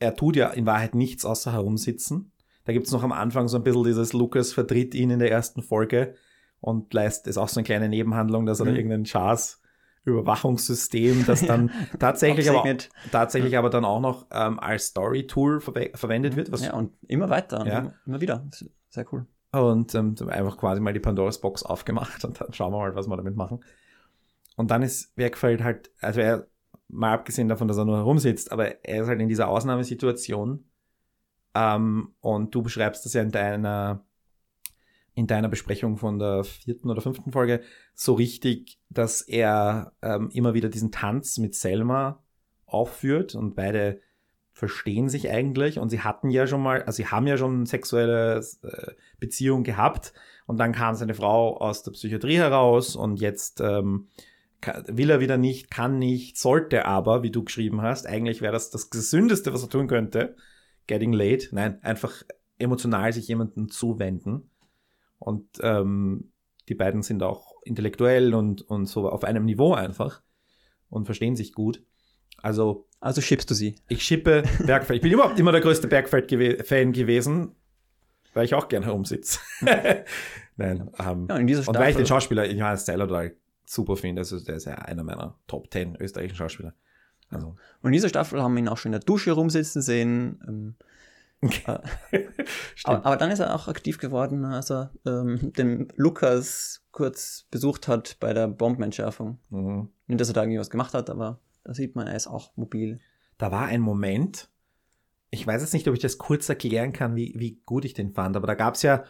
Er tut ja in Wahrheit nichts außer herumsitzen. Da gibt's noch am Anfang so ein bisschen dieses Lukas vertritt ihn in der ersten Folge und leistet, ist auch so eine kleine Nebenhandlung, dass er da Mhm. irgendein Chars Überwachungssystem, das dann [laughs] tatsächlich aber, tatsächlich aber dann auch noch ähm, als Story-Tool verwe verwendet wird, was Ja, und immer weiter Ja. immer, immer wieder. Sehr cool. und ähm, einfach quasi mal die Pandoras Box aufgemacht [laughs] und dann schauen wir mal, was wir damit machen. Und dann ist Bergfeld halt, also er, mal abgesehen davon, dass er nur herumsitzt, aber er ist halt in dieser Ausnahmesituation. Ähm, und du beschreibst das ja in deiner, in deiner Besprechung von der vierten oder fünften Folge so richtig, dass er ähm, immer wieder diesen Tanz mit Selma aufführt und beide verstehen sich eigentlich und sie hatten ja schon mal, also sie haben ja schon sexuelle äh, Beziehung gehabt und dann kam seine Frau aus der Psychiatrie heraus und jetzt ähm, will er wieder nicht, kann nicht, sollte aber, wie du geschrieben hast, eigentlich wäre das das Gesündeste, was er tun könnte, getting late, nein, einfach emotional sich jemandem zuwenden und ähm, die beiden sind auch intellektuell und, und so auf einem Niveau einfach und verstehen sich gut. Also Also schiebst du sie. ich schippe Bergfeld. Ich bin überhaupt immer der größte Bergfeld-Fan gewesen, weil ich auch gern herumsitze. [laughs] Nein. Ähm, Ja, und weil ich den. Schauspieler Johannes Zeller total super finde. Also der ist ja einer meiner Top 10 österreichischen Schauspieler. Also, Und in dieser Staffel haben wir ihn auch schon in der Dusche rumsitzen sehen. Ähm, [laughs] stimmt. aber, aber dann ist er auch aktiv geworden, als er ähm, den Lukas kurz besucht hat bei der Bombenentschärfung. Mhm. Nicht, dass er da irgendwie was gemacht hat, aber da sieht man, er ist auch mobil. Da war ein Moment, ich weiß jetzt nicht, ob ich das kurz erklären kann, wie, wie gut ich den fand, aber da gab's ja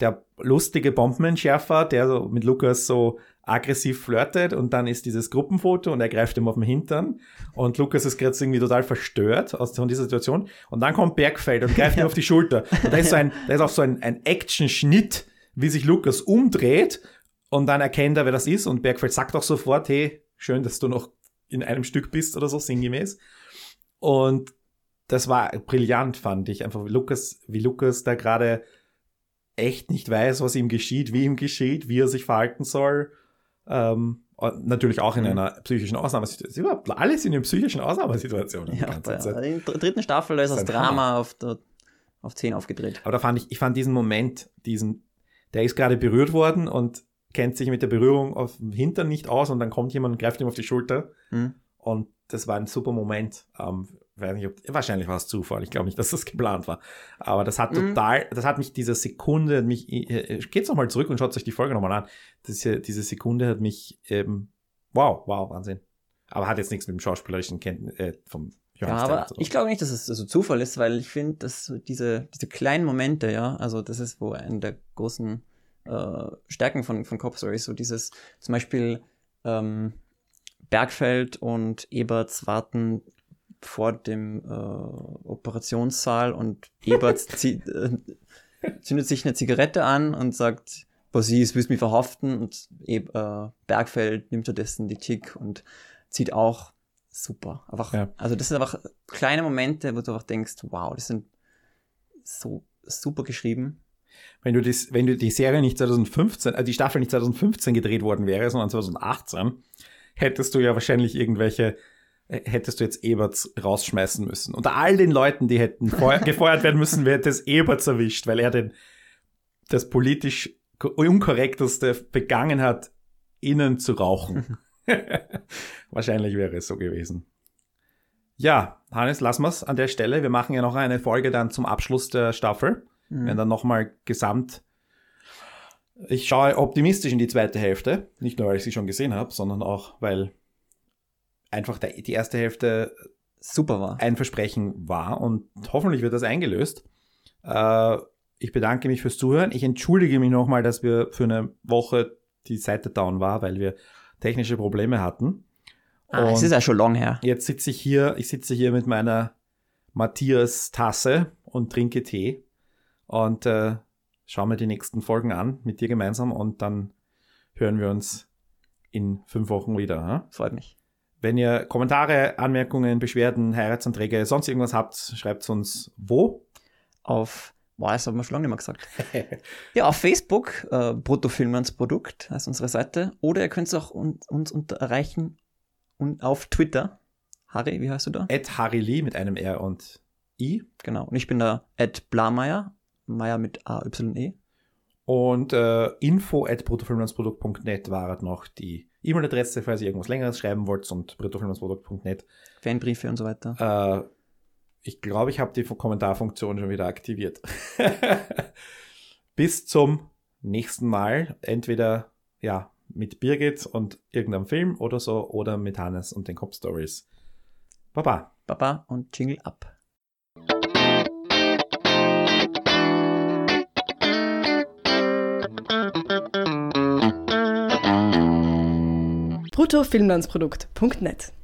der lustige Bombenentschärfer, der so mit Lukas so aggressiv flirtet und dann ist dieses Gruppenfoto und er greift ihm auf den Hintern und Lukas ist gerade irgendwie total verstört aus von dieser Situation und dann kommt Bergfeld und greift [laughs] ihm auf die Schulter und da ist so ein, da ist auch so ein, ein Action-Schnitt, wie sich Lukas umdreht und dann erkennt er, wer das ist und Bergfeld sagt auch sofort, hey, schön, dass du noch in einem Stück bist oder so, sinngemäß. Und das war brillant, fand ich. Einfach wie Lukas, wie Lukas da gerade echt nicht weiß, was ihm geschieht, wie ihm geschieht, wie er sich verhalten soll. Ähm, und natürlich auch in Mhm. einer psychischen Ausnahmesituation. Überhaupt Alle sind in psychischen Ausnahmesituationen die Ja, ganze bei, Zeit. in der dritten Staffel da ist Das Drama auf der auf 10 aufgedreht. Aber da fand ich, ich fand diesen Moment, diesen, der ist gerade berührt worden und kennt sich mit der Berührung auf dem Hintern nicht aus und dann kommt jemand und greift ihm auf die Schulter. Hm? Und das war ein super Moment. Ähm, weiß nicht, ob, wahrscheinlich war es Zufall. Ich glaube nicht, dass das geplant war. Aber das hat Mhm. total, das hat mich diese Sekunde, hat mich, äh, geht's nochmal zurück und schaut euch die Folge nochmal an. Hier- diese Sekunde hat mich, ähm, wow, wow, Wahnsinn. Aber hat jetzt nichts mit dem schauspielerischen Kenntnis, äh, vom Ja, Johannes aber zu tun. ich glaube nicht, dass es so Zufall ist, weil ich finde, dass so diese, diese kleinen Momente, ja, also das ist wo eine der großen äh, Stärken von, von Cop Stories, so dieses zum Beispiel ähm, Bergfeld und Eberts warten vor dem äh, Operationssaal und Ebert [laughs] zieht, äh, zündet sich eine Zigarette an und sagt, Bosis, willst mich verhaften? Und Eb, äh, Bergfeld nimmt stattdessen die Tick und zieht auch super. Einfach, Ja. Also das sind einfach kleine Momente, wo du einfach denkst, wow, das sind so super geschrieben. wenn du das, wenn du die Serie nicht 2015, äh, die Staffel nicht 2015 gedreht worden wäre, sondern 2018, hättest du ja wahrscheinlich irgendwelche, hättest du jetzt Eberts rausschmeißen müssen. Unter all den Leuten, die hätten feuer, [laughs] gefeuert werden müssen, wäre das Eberts erwischt, weil er den, das politisch ko- unkorrekteste begangen hat, innen zu rauchen. [laughs] [laughs] wahrscheinlich wäre es so gewesen. Ja, Hannes, lassen wir's an der Stelle. Wir machen ja noch eine Folge dann zum Abschluss der Staffel Mhm. wenn dann nochmal gesamt. Ich schaue optimistisch in die zweite Hälfte. Nicht nur, weil ich sie schon gesehen habe, sondern auch, weil einfach der, die erste Hälfte Super war. ein Versprechen war und hoffentlich wird das eingelöst. Äh, ich bedanke mich fürs Zuhören. Ich entschuldige mich nochmal, dass wir für eine Woche die Seite down war, weil wir technische Probleme hatten. Ah, es ist ja schon lang her. Jetzt sitze ich hier, ich sitze hier mit meiner Matthias-Tasse und trinke Tee und äh, schaue mir die nächsten Folgen an mit dir gemeinsam und dann hören wir uns in fünf Wochen wieder. Hm? Freut mich. Wenn ihr Kommentare, Anmerkungen, Beschwerden, Heiratsanträge, sonst irgendwas habt, schreibt uns wo. Auf, boah, das haben wir schon lange nicht mehr gesagt. [laughs] ja, auf Facebook, äh, Bruttofilmans Produkt heißt unsere Seite. Oder ihr könnt es auch un uns erreichen und auf Twitter. Harry, wie heißt du da? Ed Harry Lee mit einem R und I. Genau. Und ich bin da Ed Blameyer. Meier mit A-Y-E. Und äh, info at bruttofilmlandsprodukt.net war noch die E-Mail-Adresse, falls ihr irgendwas längeres schreiben wollt und bruttofilmlandsprodukt.net. Fanbriefe und so weiter. Äh, ich glaube, ich habe die Kommentarfunktion schon wieder aktiviert. [laughs] Bis zum nächsten Mal. Entweder ja mit Birgit und irgendeinem Film oder so oder mit Hannes und den Cop Stories. Baba. Baba und Jingle ab. bruttofilmlandsprodukt.net